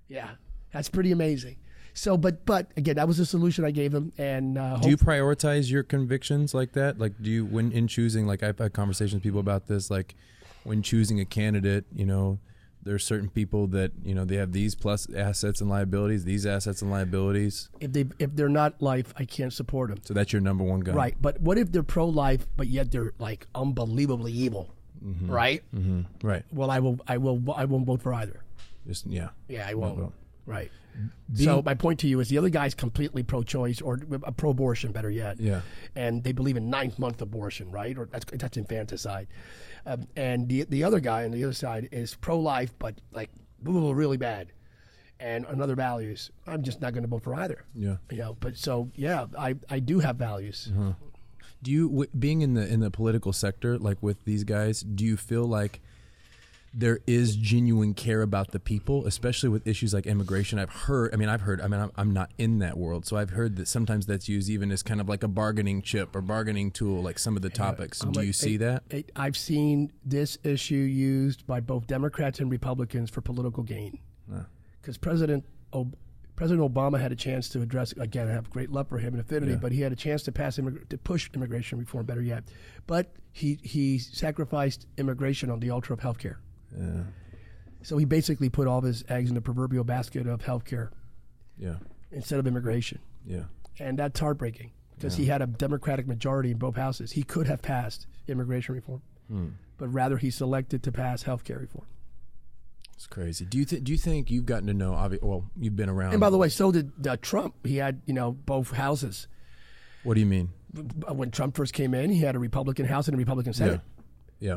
Yeah, that's pretty amazing. So, but but again, that was the solution I gave them, and uh, do you prioritize your convictions like that? Like, do you when in choosing? Like, I've had conversations with people about this. Like, when choosing a candidate, you know, there's certain people that you know they have these plus assets and liabilities, these assets and liabilities. if they if they're not life, I can't support them. So that's your number one gun, Right, but what if they're pro-life, but yet they're like unbelievably evil, right? hmm Right. Well, I will, I will, I won't vote for either. Just yeah. Yeah, I won't. Right. so my point to you is the other guy's completely pro-choice or uh, pro-abortion, better yet. Yeah. And they believe in ninth month abortion, right? Or that's that's infanticide. Um, and the the other guy on the other side is pro-life, but like ooh, really bad, and another values. I'm just not going to vote for either. Yeah. You know, but so yeah, I I do have values. Do you w- being in the in the political sector, like with these guys, do you feel like there is genuine care about the people, especially with issues like immigration? I've heard. I mean, I've heard. I mean, I'm, I'm not in that world, so I've heard that sometimes that's used even as kind of like a bargaining chip or bargaining tool, like some of the topics. do you see that? It, I've seen this issue used by both Democrats and Republicans for political gain. Because President Ob- President Obama had a chance to address again. I have great love for him and affinity, but he had a chance to pass immig- to push immigration reform. Better yet, but he he sacrificed immigration on the altar of health care. Yeah. So he basically put all of his eggs in the proverbial basket of healthcare. Yeah. instead of immigration. Yeah. And that's heartbreaking because he had a Democratic majority in both houses. He could have passed immigration reform, but rather he selected to pass healthcare reform. It's crazy. Do you think? Do you think you've gotten to know? Obvi- well, you've been around. And by the way, so did uh, Trump. He had, you know, both houses. what do you mean? When Trump first came in, he had a Republican House and a Republican Senate. Yeah.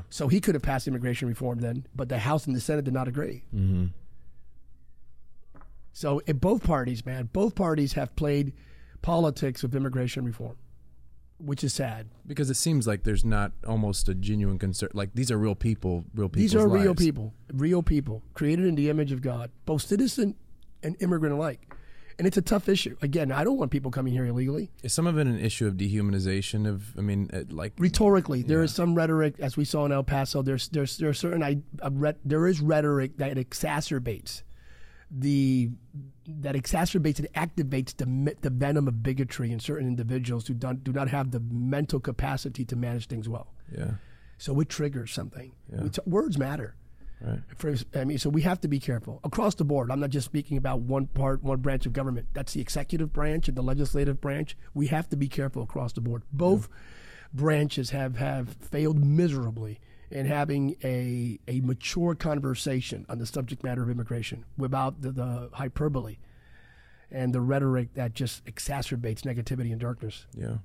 So he could have passed immigration reform then, but the House and the Senate did not agree. Mm-hmm. So in both parties, man, both parties have played politics of immigration reform, which is sad. Because it seems like there's not almost a genuine concern. Like these are real people, real people. These are real people, real people created in the image of God, both citizen and immigrant alike. And it's a tough issue. Again, I don't want people coming here illegally. Is some of it an issue of dehumanization of? I mean, uh, like Rhetorically, there is some rhetoric, as we saw in El Paso. There's there's there's certain I re, there is rhetoric that exacerbates the that exacerbates and activates the the venom of bigotry in certain individuals who don't do not have the mental capacity to manage things well. yeah, So it triggers something. Yeah. T- words matter. Right. For, I mean, so we have to be careful across the board. I'm not just speaking about one part, one branch of government. That's the executive branch and the legislative branch. We have to be careful across the board. Both branches have have failed miserably in having a a mature conversation on the subject matter of immigration without the, the hyperbole and the rhetoric that just exacerbates negativity and darkness. Yeah.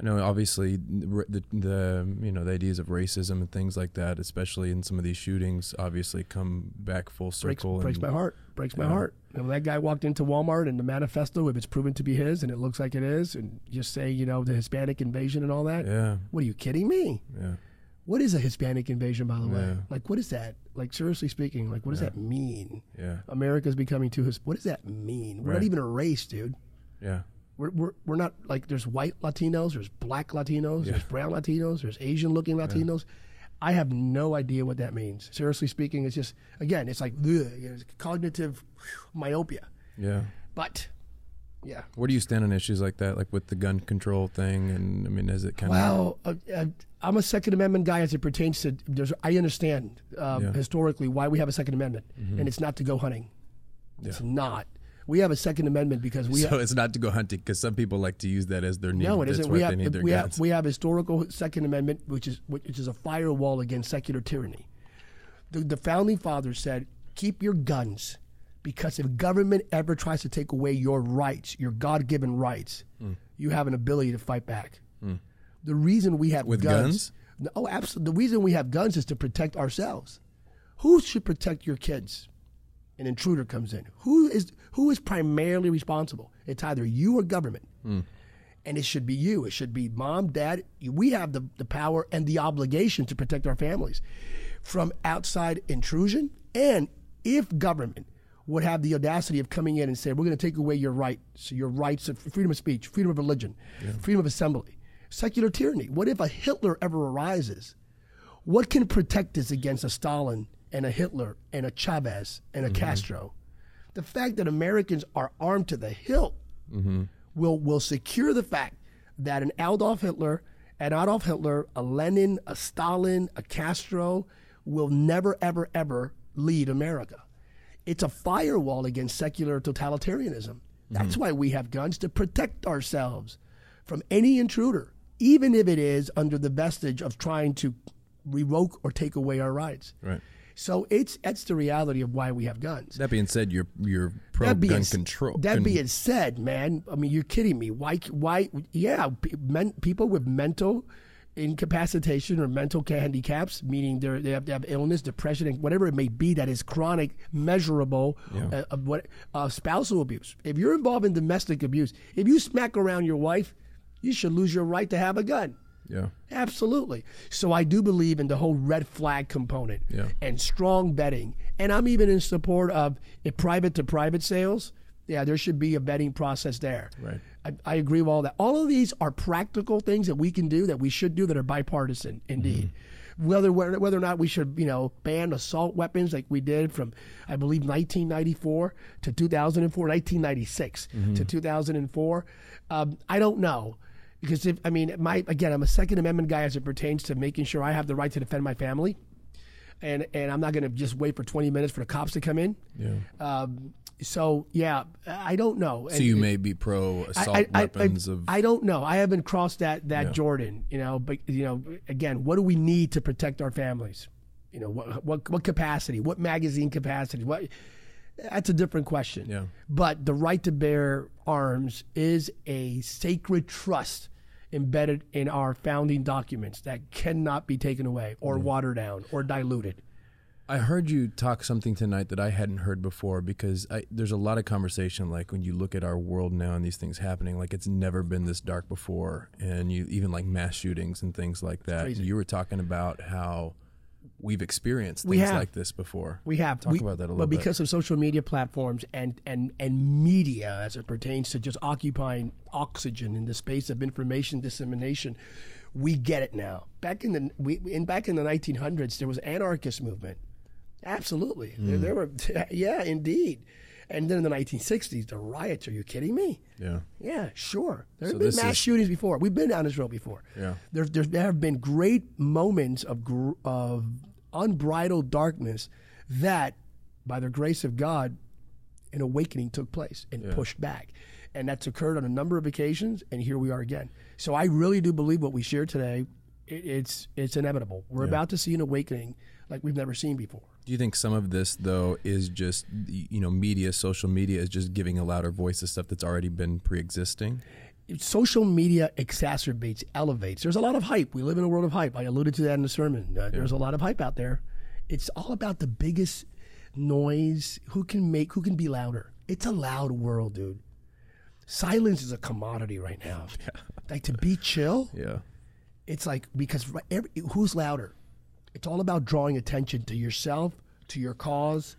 I know, obviously, the, the, you know the ideas of racism and things like that, especially in some of these shootings, obviously come back full circle. breaks and, my heart. Breaks my Yeah. heart. And when that guy walked into Walmart and the manifesto, if it's proven to be his and it looks like it is, and just say, you know, the Hispanic invasion and all that. Yeah, What are you kidding me? yeah, What is a Hispanic invasion, by the way? Yeah. Like, what is that? Like, seriously speaking, like, what does that mean? yeah, America's becoming too. His- what does that mean? We're not even a race, dude. yeah, We're, we're, we're not like there's white Latinos, there's black Latinos, there's brown Latinos, there's Asian looking Latinos. I have no idea what that means. Seriously speaking, it's just again, it's like ugh, it's cognitive myopia. yeah. But yeah, Where do you stand on issues like that, like with the gun control thing? And I mean, is it kind of well, uh, uh, I'm a Second Amendment guy as it pertains to. There's, I understand um, Yeah. historically why we have a Second Amendment, and it's not to go hunting. It's not. We have a Second Amendment because we so it's not to go hunting because some people like to use that as their need. No, it That's isn't. We they have need their we guns. have we have historical Second Amendment, which is which is a firewall against secular tyranny. The, the founding fathers said, "Keep your guns, because if government ever tries to take away your rights, your God-given rights, Hmm. you have an ability to fight back." The reason we have With guns, oh, absolutely. The reason we have guns is to protect ourselves. Who should protect your kids? An intruder comes in. Who is who is primarily responsible? It's either you or government hmm. and it should be you. It should be mom, dad. We have the, the power and the obligation to protect our families from outside intrusion. And if government would have the audacity of coming in and say, we're going to take away your rights, your rights of freedom of speech, freedom of religion, freedom of assembly, secular tyranny. What if a Hitler ever arises? What can protect us against a Stalin and a Hitler and a Chavez and a mm-hmm. Castro? The fact that Americans are armed to the hilt mm-hmm. will will secure the fact that an Adolf Hitler, an Adolf Hitler, a Lenin, a Stalin, a Castro will never ever ever lead America. It's a firewall against secular totalitarianism. That's mm-hmm. why we have guns to protect ourselves from any intruder, even if it is under the vestige of trying to revoke or take away our rights. right. So it's that's the reality of why we have guns. That being said, you're you're pro being, gun control. That con- being said, man, I mean, you're kidding me. Why? Why? Yeah, men, people with mental incapacitation or mental handicaps, meaning they have they have illness, depression, and whatever it may be that is chronic, measurable, uh, of what uh, spousal abuse. If you're involved in domestic abuse, if you smack around your wife, you should lose your right to have a gun. Yeah, Absolutely. So I do believe in the whole red flag component Yeah. and strong betting. And I'm even in support of if private to private sales. Yeah, there should be a betting process there. Right. I, I agree with all that. All of these are practical things that we can do that we should do that are bipartisan indeed. Whether whether or not we should you know ban assault weapons like we did from I believe 1994 to 2004, 1996 to 2004, um, I don't know because if I mean my again I'm a Second Amendment guy as it pertains to making sure I have the right to defend my family, and and I'm not going to just wait for 20 minutes for the cops to come in. yeah. Um, so yeah, I don't know. So you may be pro assault I, I, weapons I, of I don't know. I haven't crossed that that Jordan. You know, but you know, again, what do we need to protect our families? You know, what what, what capacity? What magazine capacity? What? That's a different question. Yeah. But the right to bear arms is a sacred trust embedded in our founding documents that cannot be taken away or watered down or diluted. I heard you talk something tonight that I hadn't heard before because I, there's a lot of conversation like when you look at our world now and these things happening like it's never been this dark before and you even like mass shootings and things like that. You were talking about how we've experienced things We have. like this before. We have Talk we- about that a little bit, but bit. because of social media platforms and and and media as it pertains to just occupying oxygen in the space of information dissemination, we get it now. Back in the we in back in the 1900s, there was anarchist movement. Absolutely, there, Hmm. there were *laughs* yeah, indeed. And then in the 1960s, the riots. Are you kidding me? yeah. Yeah, sure. There So been mass is- shootings before. We've been down this road before. Yeah. There, there, there have been great moments of, gr- of unbridled darkness that, by the grace of God, an awakening took place and pushed back. And that's occurred on a number of occasions, and here we are again. So I really do believe what we share today it, it's it's inevitable. We're about to see an awakening like we've never seen before. Do you think some of this though is just you know media, social media is just giving a louder voice to stuff that's already been pre-existing? Social media exacerbates, elevates. There's a lot of hype. We live in a world of hype. I alluded to that in the sermon. Uh, There's a lot of hype out there. It's all about the biggest noise. Who can make? Who can be louder? It's a loud world, dude. Silence is a commodity right now. *laughs* Like to be chill, Yeah. it's like because every, who's louder? It's all about drawing attention to yourself, to your cause,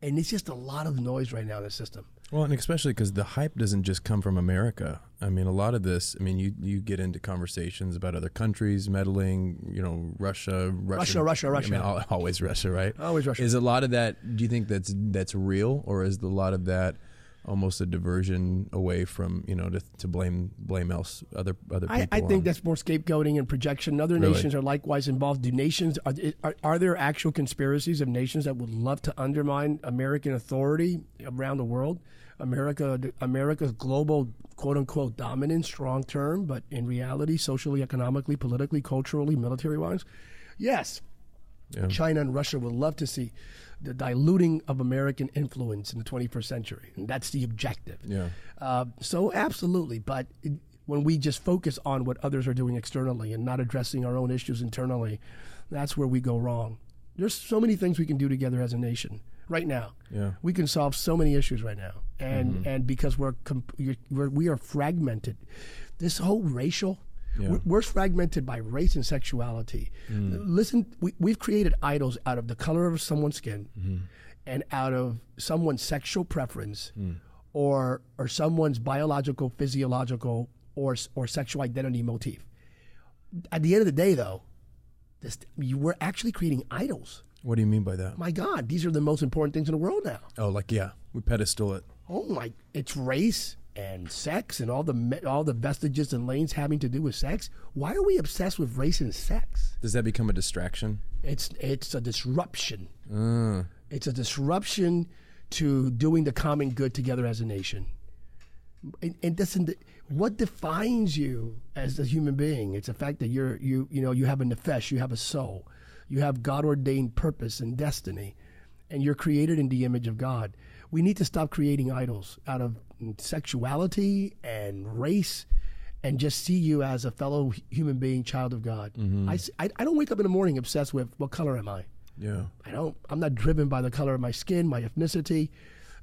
and it's just a lot of noise right now in the system. Well, and especially because the hype doesn't just come from America. I mean, a lot of this. I mean, you you get into conversations about other countries meddling. You know, Russia, Russia, Russia, Russia, I mean, always Russia, right? Always Russia. Is a lot of that? Do you think that's that's real, or is a lot of that almost a diversion away from you know to, to blame blame else other other people? I, I think on? that's more scapegoating and projection. Other Really? nations are likewise involved. Do nations are, are are there actual conspiracies of nations that would love to undermine American authority around the world? America, America's global quote unquote dominance, strong term, but in reality, socially, economically, politically, culturally, military wise, yes. Yeah. China and Russia would love to see the diluting of American influence in the 21st century, and that's the objective. Yeah. Uh, so absolutely, but it, when we just focus on what others are doing externally and not addressing our own issues internally, that's where we go wrong. There's so many things we can do together as a nation right now. Yeah. We can solve so many issues right now, and mm-hmm. and because we're, comp- you're, we're we are fragmented. This whole racial. Yeah. We're, fragmented by race and sexuality. Mm. Listen, we, we've created idols out of the color of someone's skin mm-hmm. and out of someone's sexual preference mm. or or someone's biological, physiological, or or sexual identity motif. At the end of the day, though, this, you, we're actually creating idols. What do you mean by that? My God, these are the most important things in the world now. Oh, like yeah, we pedestal it. Oh my, it's race and sex and all the all the vestiges and lanes having to do with sex. Why are we obsessed with race and sex? Does that become a distraction? It's it's a disruption. Uh, It's a disruption to doing the common good together as a nation. And, and doesn't what defines you as a human being? It's the fact that you're you you know you have a nefesh, you have a soul, you have God ordained purpose and destiny, and you're created in the image of God. We need to stop creating idols out of sexuality and race. And just see you as a fellow human being, child of God. I I don't wake up in the morning obsessed with what color am I. yeah. I don't. I'm not driven by the color of my skin, my ethnicity,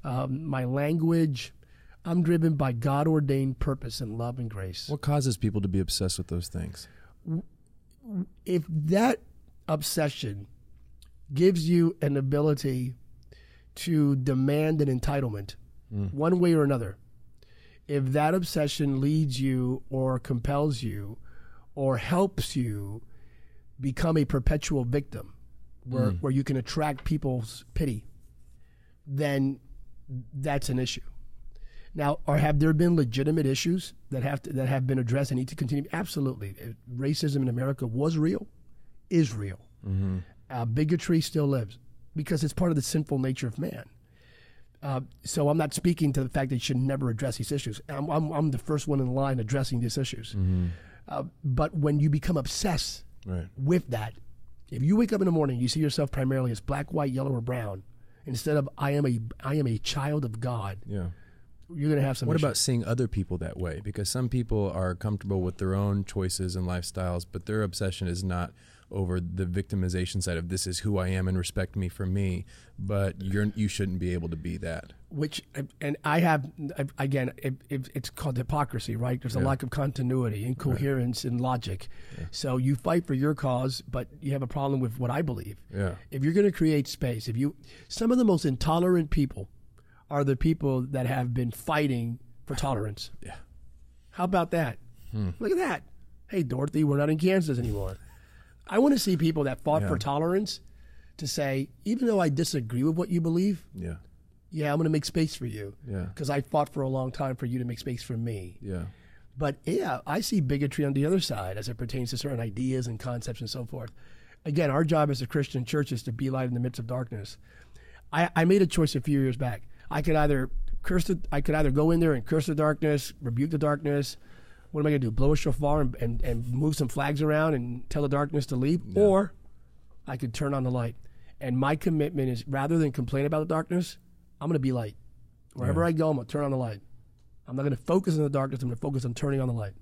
um, my language. I'm driven by God ordained purpose and love and grace. What causes people to be obsessed with those things? If that obsession gives you an ability to demand an entitlement, one way or another, if that obsession leads you or compels you or helps you become a perpetual victim where, where you can attract people's pity, then that's an issue. Now, or have there been legitimate issues that have to, that have been addressed and need to continue? Absolutely. Uh, Racism in America was real, is real. Uh, bigotry still lives because it's part of the sinful nature of man. Uh, so I'm not speaking to the fact that you should never address these issues. I'm, I'm, I'm the first one in line addressing these issues. Uh, but when you become obsessed Right. with that, if you wake up in the morning, you see yourself primarily as black, white, yellow, or brown, instead of I am a I am a child of God, Yeah. you're going to have some. What issues. about seeing other people that way? Because some people are comfortable with their own choices and lifestyles, but their obsession is not over the victimization side of this is who I am and respect me for me. But you're you shouldn't be able to be that. which and I have again it, it, it's called hypocrisy right there's a Yeah. lack of continuity incoherence and logic so you fight for your cause but you have a problem with what I believe Yeah. if you're going to create space if you some of the most intolerant people are the people that have been fighting for tolerance Yeah. how about that hmm. look at that hey Dorothy we're not in Kansas anymore I want to see people that fought for tolerance to say even though I disagree with what you believe Yeah. yeah, I'm going to make space for you. Yeah. Because I fought for a long time for you to make space for me. Yeah. But yeah, I see bigotry on the other side as it pertains to certain ideas and concepts and so forth. Again, our job as a Christian church is to be light in the midst of darkness. I, I made a choice a few years back. I could either curse the, I could either go in there and curse the darkness, rebuke the darkness, What am I going to do? Blow a shofar and, and, and move some flags around and tell the darkness to leave? Or I could turn on the light. And my commitment is rather than complain about the darkness, I'm going to be light. Wherever I go, I'm going to turn on the light. I'm not going to focus on the darkness. I'm going to focus on turning on the light.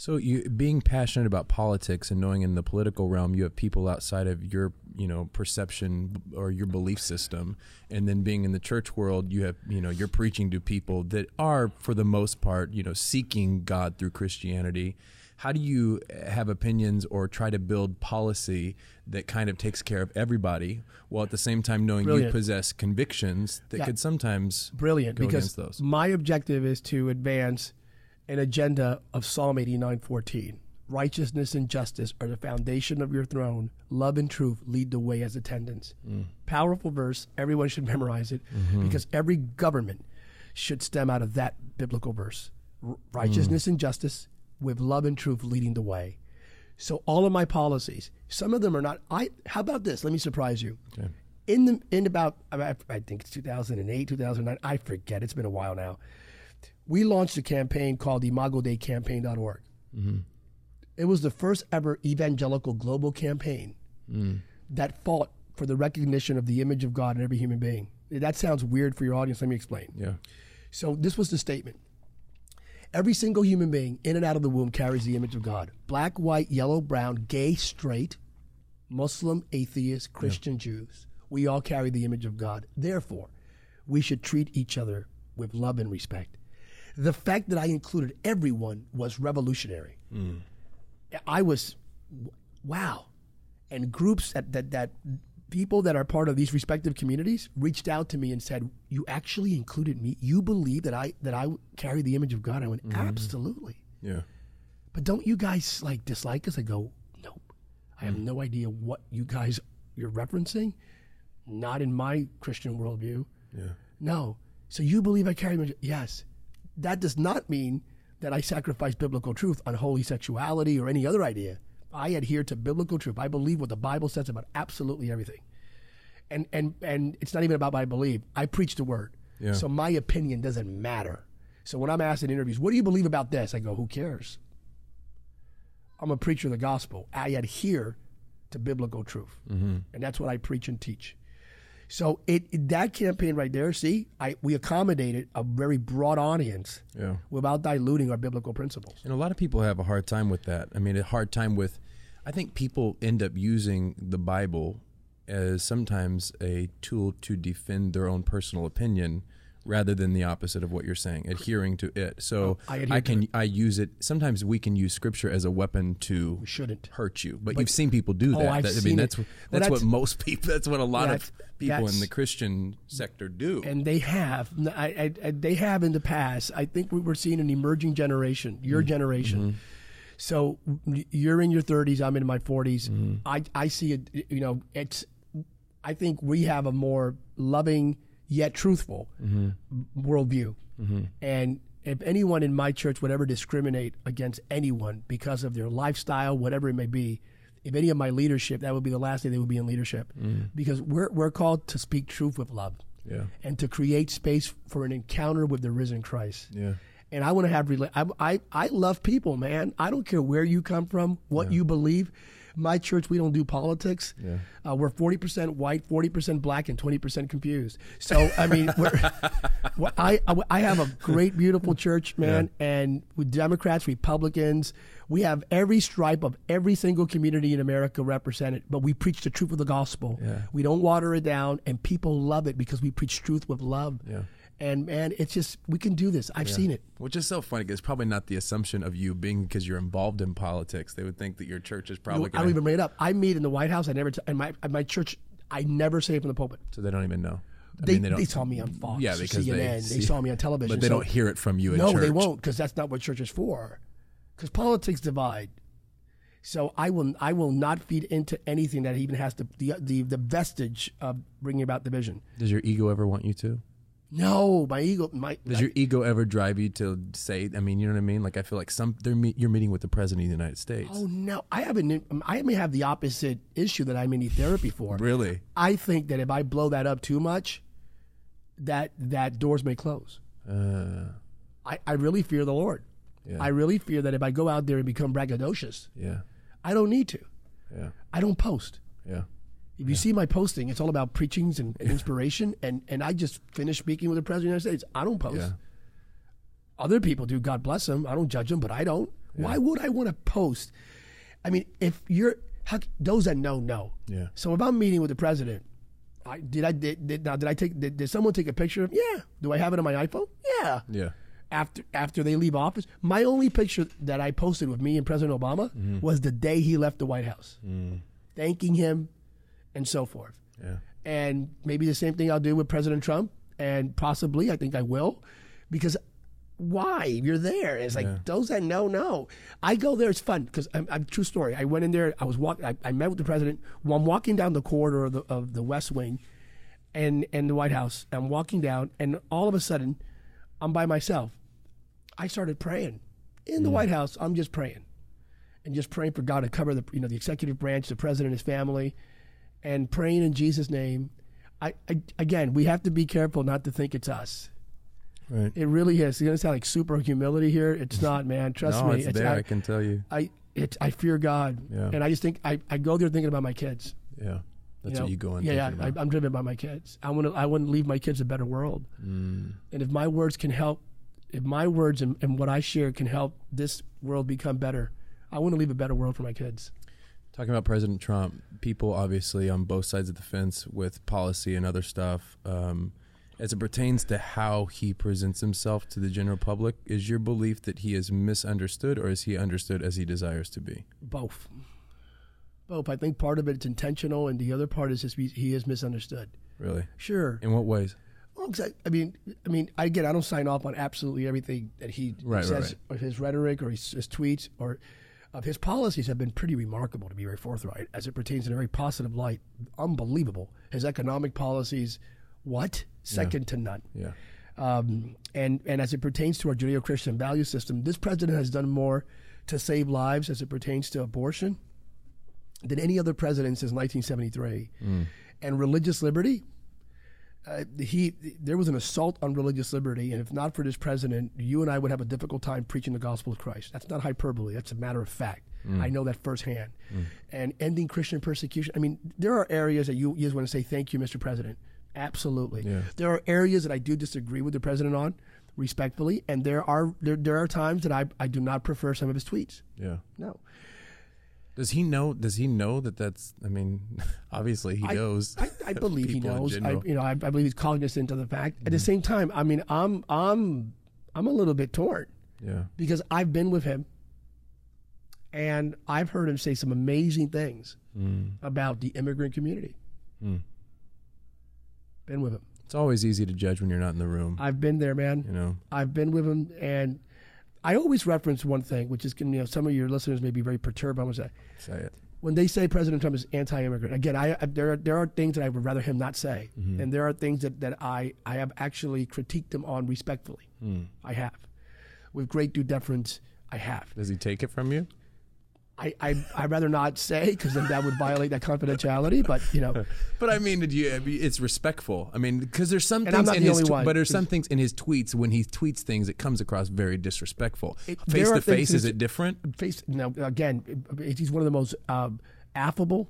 So you being passionate about politics and knowing in the political realm you have people outside of your you know perception or your belief system, and then being in the church world you have you know you're preaching to people that are for the most part you know seeking God through Christianity. How do you have opinions or try to build policy that kind of takes care of everybody while at the same time knowing you possess convictions that Yeah. could sometimes Brilliant. go because against those? my objective is to advance an agenda of Psalm 89:14. Righteousness and justice are the foundation of your throne. Love and truth lead the way as attendants. Mm. Powerful verse. Everyone should *laughs* memorize it Mm-hmm. because every government should stem out of that biblical verse. R- righteousness Mm. and justice with love and truth leading the way. So all of my policies, some of them are not. I. How about this? Let me surprise you. Okay. In the in about I, I think it's 2008, 2009. I forget. It's been a while now. We launched a campaign called ImagoDeiCampaign.org. Mm-hmm. It was the first ever evangelical global campaign mm. that fought for the recognition of the image of God in every human being. That sounds weird for your audience. Let me explain. yeah So this was the statement. Every single human being in and out of the womb carries the image of God. Black, white, yellow, brown, gay, straight, Muslim, atheist, Christian, Jews. We all carry the image of God. Therefore, we should treat each other with love and respect. The fact that I included everyone was revolutionary. Mm. I was, wow. And groups that, that, that people that are part of these respective communities reached out to me and said, "You actually included me. You believe that I that I carry the image of God." I went, mm-hmm. "Absolutely." yeah But don't you guys like dislike us? I go, "Nope. I have mm. no idea what you guys you're referencing. Not in my Christian worldview. yeah No. So you believe I carry the image? Yes. That does not mean that I sacrifice biblical truth on holy sexuality or any other idea. I adhere to biblical truth. I believe what the Bible says about absolutely everything. And and and it's not even about what I believe. I preach the word. Yeah. So my opinion doesn't matter. So when I'm asked in interviews, what do you believe about this? I go, who cares? I'm a preacher of the gospel. I adhere to biblical truth. Mm-hmm. And that's what I preach and teach. So it, that campaign right there, see, I we accommodated a very broad audience yeah without diluting our biblical principles. And a lot of people have a hard time with that. I mean, a hard time with. I think people end up using the Bible as sometimes a tool to defend their own personal opinion rather than the opposite of what you're saying, adhering to it. So Oh, I to can I use it. Sometimes we can use Scripture as a weapon to We shouldn't. hurt you, but, you've seen people do oh, that. Oh, I've That- I mean, seen that's what Well, that's, what most people. That's what a lot of people in the Christian sector do. And they have, I, I, I, they have in the past. I think we were seeing an emerging generation, your mm-hmm. generation. Mm-hmm. So you're in your 30s, I'm in my 40s. Mm-hmm. I, I see it. You know, it's. I think we have a more loving yet truthful mm-hmm. worldview. Mm-hmm. And if anyone in my church would ever discriminate against anyone because of their lifestyle, whatever it may be, if any of my leadership, that would be the last day they would be in leadership. Mm. Because we're, we're called to speak truth with love yeah, and to create space for an encounter with the risen Christ. yeah, And I want to have, rela- I, I, I love people, man. I don't care where you come from, what you believe. My church, we don't do politics. Yeah. Uh, we're 40% white, 40% black, and 20% confused. So, I mean, *laughs* I, I I have a great, beautiful church, man. And with Democrats, Republicans, we have every stripe of every single community in America represented, but we preach the truth of the gospel. Yeah. We don't water it down, and people love it because we preach truth with love. Yeah. And man, it's just, we can do this. I've seen it. Which is so funny because it's probably not the assumption of you being because you're involved in politics. They would think that your church is probably I going don't even bring it up. I meet in the White House. I never, t- and my, my church, I never say it from the pulpit. so they don't even know. I They, mean, they, don't- they saw me on Fox, Yeah, because they CNN. They, see- saw me on television. but they so- don't hear it from you in No, church. they won't, because that's not what church is for. Because politics divide. So I will, I will not feed into anything that even has the, the, the, the vestige of bringing about division. Does your ego ever want you to? No, my ego, my Does your ego ever drive you to say? I mean, you know what I mean. Like I feel like some they're me, you're meeting with the president of the United States. oh no, I haven't. I may have the opposite issue that I may need therapy for. Really? I think that if I blow that up too much, that that doors may close. Uh, I, I really fear the Lord. Yeah. I really fear that if I go out there and become braggadocious, Yeah. I don't need to. Yeah. I don't post. Yeah. If you see my posting, it's all about preachings and, and inspiration. And, and I just finished speaking with the President of the United States. I don't post. Yeah. Other people do. God bless them. I don't judge them, but I don't. Why would I want to post? I mean, if you're how, those that know know. Yeah. So if I'm meeting with the president, I, did I did, did now did I take did, did someone take a picture? of Yeah. Do I have it on my iPhone? Yeah. Yeah. After after they leave office, my only picture that I posted with me and President Obama mm-hmm. was the day he left the White House, mm. thanking him, and so forth. Yeah. And maybe the same thing I'll do with President Trump, and possibly I think I will, because why you're there? It's like those that know know. I go there. It's fun because I'm, I'm true story. I went in there. I was walking. I, I met with the president. While I'm walking down the corridor of the, of the West Wing, and and the White House. I'm walking down, and all of a sudden, I'm by myself. I started praying in the mm. White House. I'm just praying, and just praying for God to cover the you know the executive branch, the president, his family, and praying in Jesus' name. I, I again, we have to be careful not to think it's us. Right. It really is. It's gonna sound like super humility here. It's *laughs* not, man. Trust no, me. it's there. I, I, can tell you. I, it, I fear God, Yeah. and I just think I, I go there thinking about my kids. Yeah. That's know? what you go in. Yeah, yeah. I, I'm driven by my kids. I want to. I want to leave my kids a better world. Mm. And if my words can help, if my words and, and what I share can help this world become better, I want to leave a better world for my kids. Talking about President Trump, people obviously on both sides of the fence with policy and other stuff, um, as it pertains to how he presents himself to the general public, is your belief that he is misunderstood or is he understood as he desires to be? Both. Both. I think part of it's intentional, and the other part is just he is misunderstood. Really? Sure. In what ways? Well, I, I mean, I mean, I again, I don't sign off on absolutely everything that he Right, right, says, right. or his rhetoric, or his, his tweets, or of his policies have been pretty remarkable, to be very forthright, as it pertains in a very positive light. Unbelievable. His economic policies, what second to none. Yeah. Um, and and as it pertains to our Judeo-Christian value system, this president has done more to save lives as it pertains to abortion than any other president since 1973. And religious liberty, uh, he there was an assault on religious liberty, and if not for this president, you and I would have a difficult time preaching the gospel of Christ. That's not hyperbole. That's a matter of fact. I know that firsthand. And ending Christian persecution. I mean, there are areas that you, you just want to say thank you, Mr. President. Absolutely. Yeah. There are areas that I do disagree with the president on, respectfully, and there are there, there are times that I, I do not prefer some of his tweets. Yeah. No. Does he know? Does he know that that's? I mean, *laughs* obviously he I- knows. I, I *laughs* believe he knows. I, you know, I, I believe he's cognizant of the fact. At the same time, I mean, I'm I'm I'm a little bit torn yeah. because I've been with him, and I've heard him say some amazing things Mm. about the immigrant community. Mm. Been with him. It's always easy to judge when you're not in the room. I've been there, man. you know. I've been with him, and I always reference one thing, which is, you know, some of your listeners may be very perturbed. I'm going to say Say it. when they say President Trump is anti-immigrant, again, I, I there are, there are things that I would rather him not say, mm-hmm. and there are things that, that I I have actually critiqued him on respectfully. Hmm. I have, with great due deference. I have. Does he take it from you? I I I'd rather not say because then that would violate that confidentiality. But you know, *laughs* But I mean, you, it's respectful. I mean, because there's some And things in his, tw- but there's some things in his tweets when he tweets things, it comes across very disrespectful. It- face to face, is it different? face now again, he's one of the most um, affable,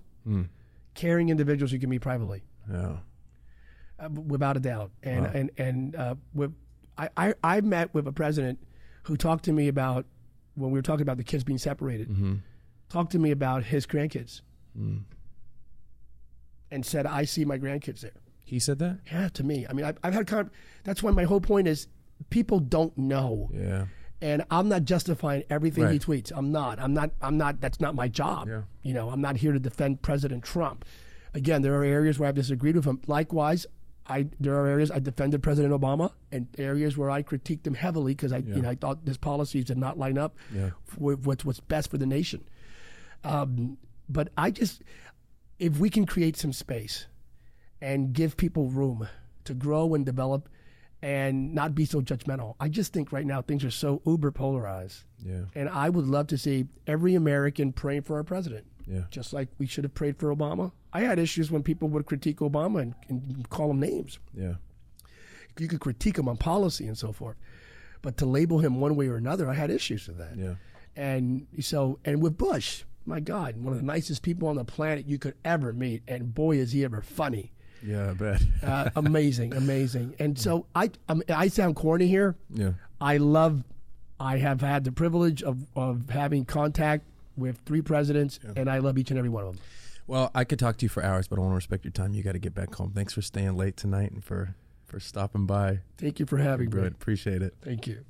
caring individuals you can meet privately. Yeah. uh, without a doubt. And Wow. and and uh, with, I, I I met with a president who talked to me about when we were talking about the kids being separated. Mm-hmm. Talked to me about his grandkids Mm. and said, "I see my grandkids there." He said that. Yeah, to me. I mean, I've, I've had. Con- that's why my whole point is people don't know. Yeah. and I'm not justifying everything he tweets. I'm not. I'm not. I'm not. That's not my job. Yeah. You know, I'm not here to defend President Trump. Again, there are areas where I've disagreed with him. Likewise, I there are areas I defended President Obama, and areas where I critiqued him heavily because I, you know, I thought his policies did not line up Yeah. with what's what's best for the nation. Um, but I just, if we can create some space and give people room to grow and develop and not be so judgmental. I just think right now things are so uber polarized. Yeah. And I would love to see every American praying for our president, Yeah. just like we should have prayed for Obama. I had issues when people would critique Obama and, and call him names. Yeah. You could critique him on policy and so forth. But to label him one way or another, I had issues with that. Yeah. And so, and with Bush, my God, one of the nicest people on the planet you could ever meet. And boy, is he ever funny. Yeah, I bet. Uh, amazing, amazing. And so I, um, I sound corny here. yeah. I love, I have had the privilege of, of having contact with three presidents, and I love each and every one of them. Well, I could talk to you for hours, but I want to respect your time. You got to get back home. Thanks for staying late tonight and for for stopping by. Thank you for having me. Appreciate it. Thank you.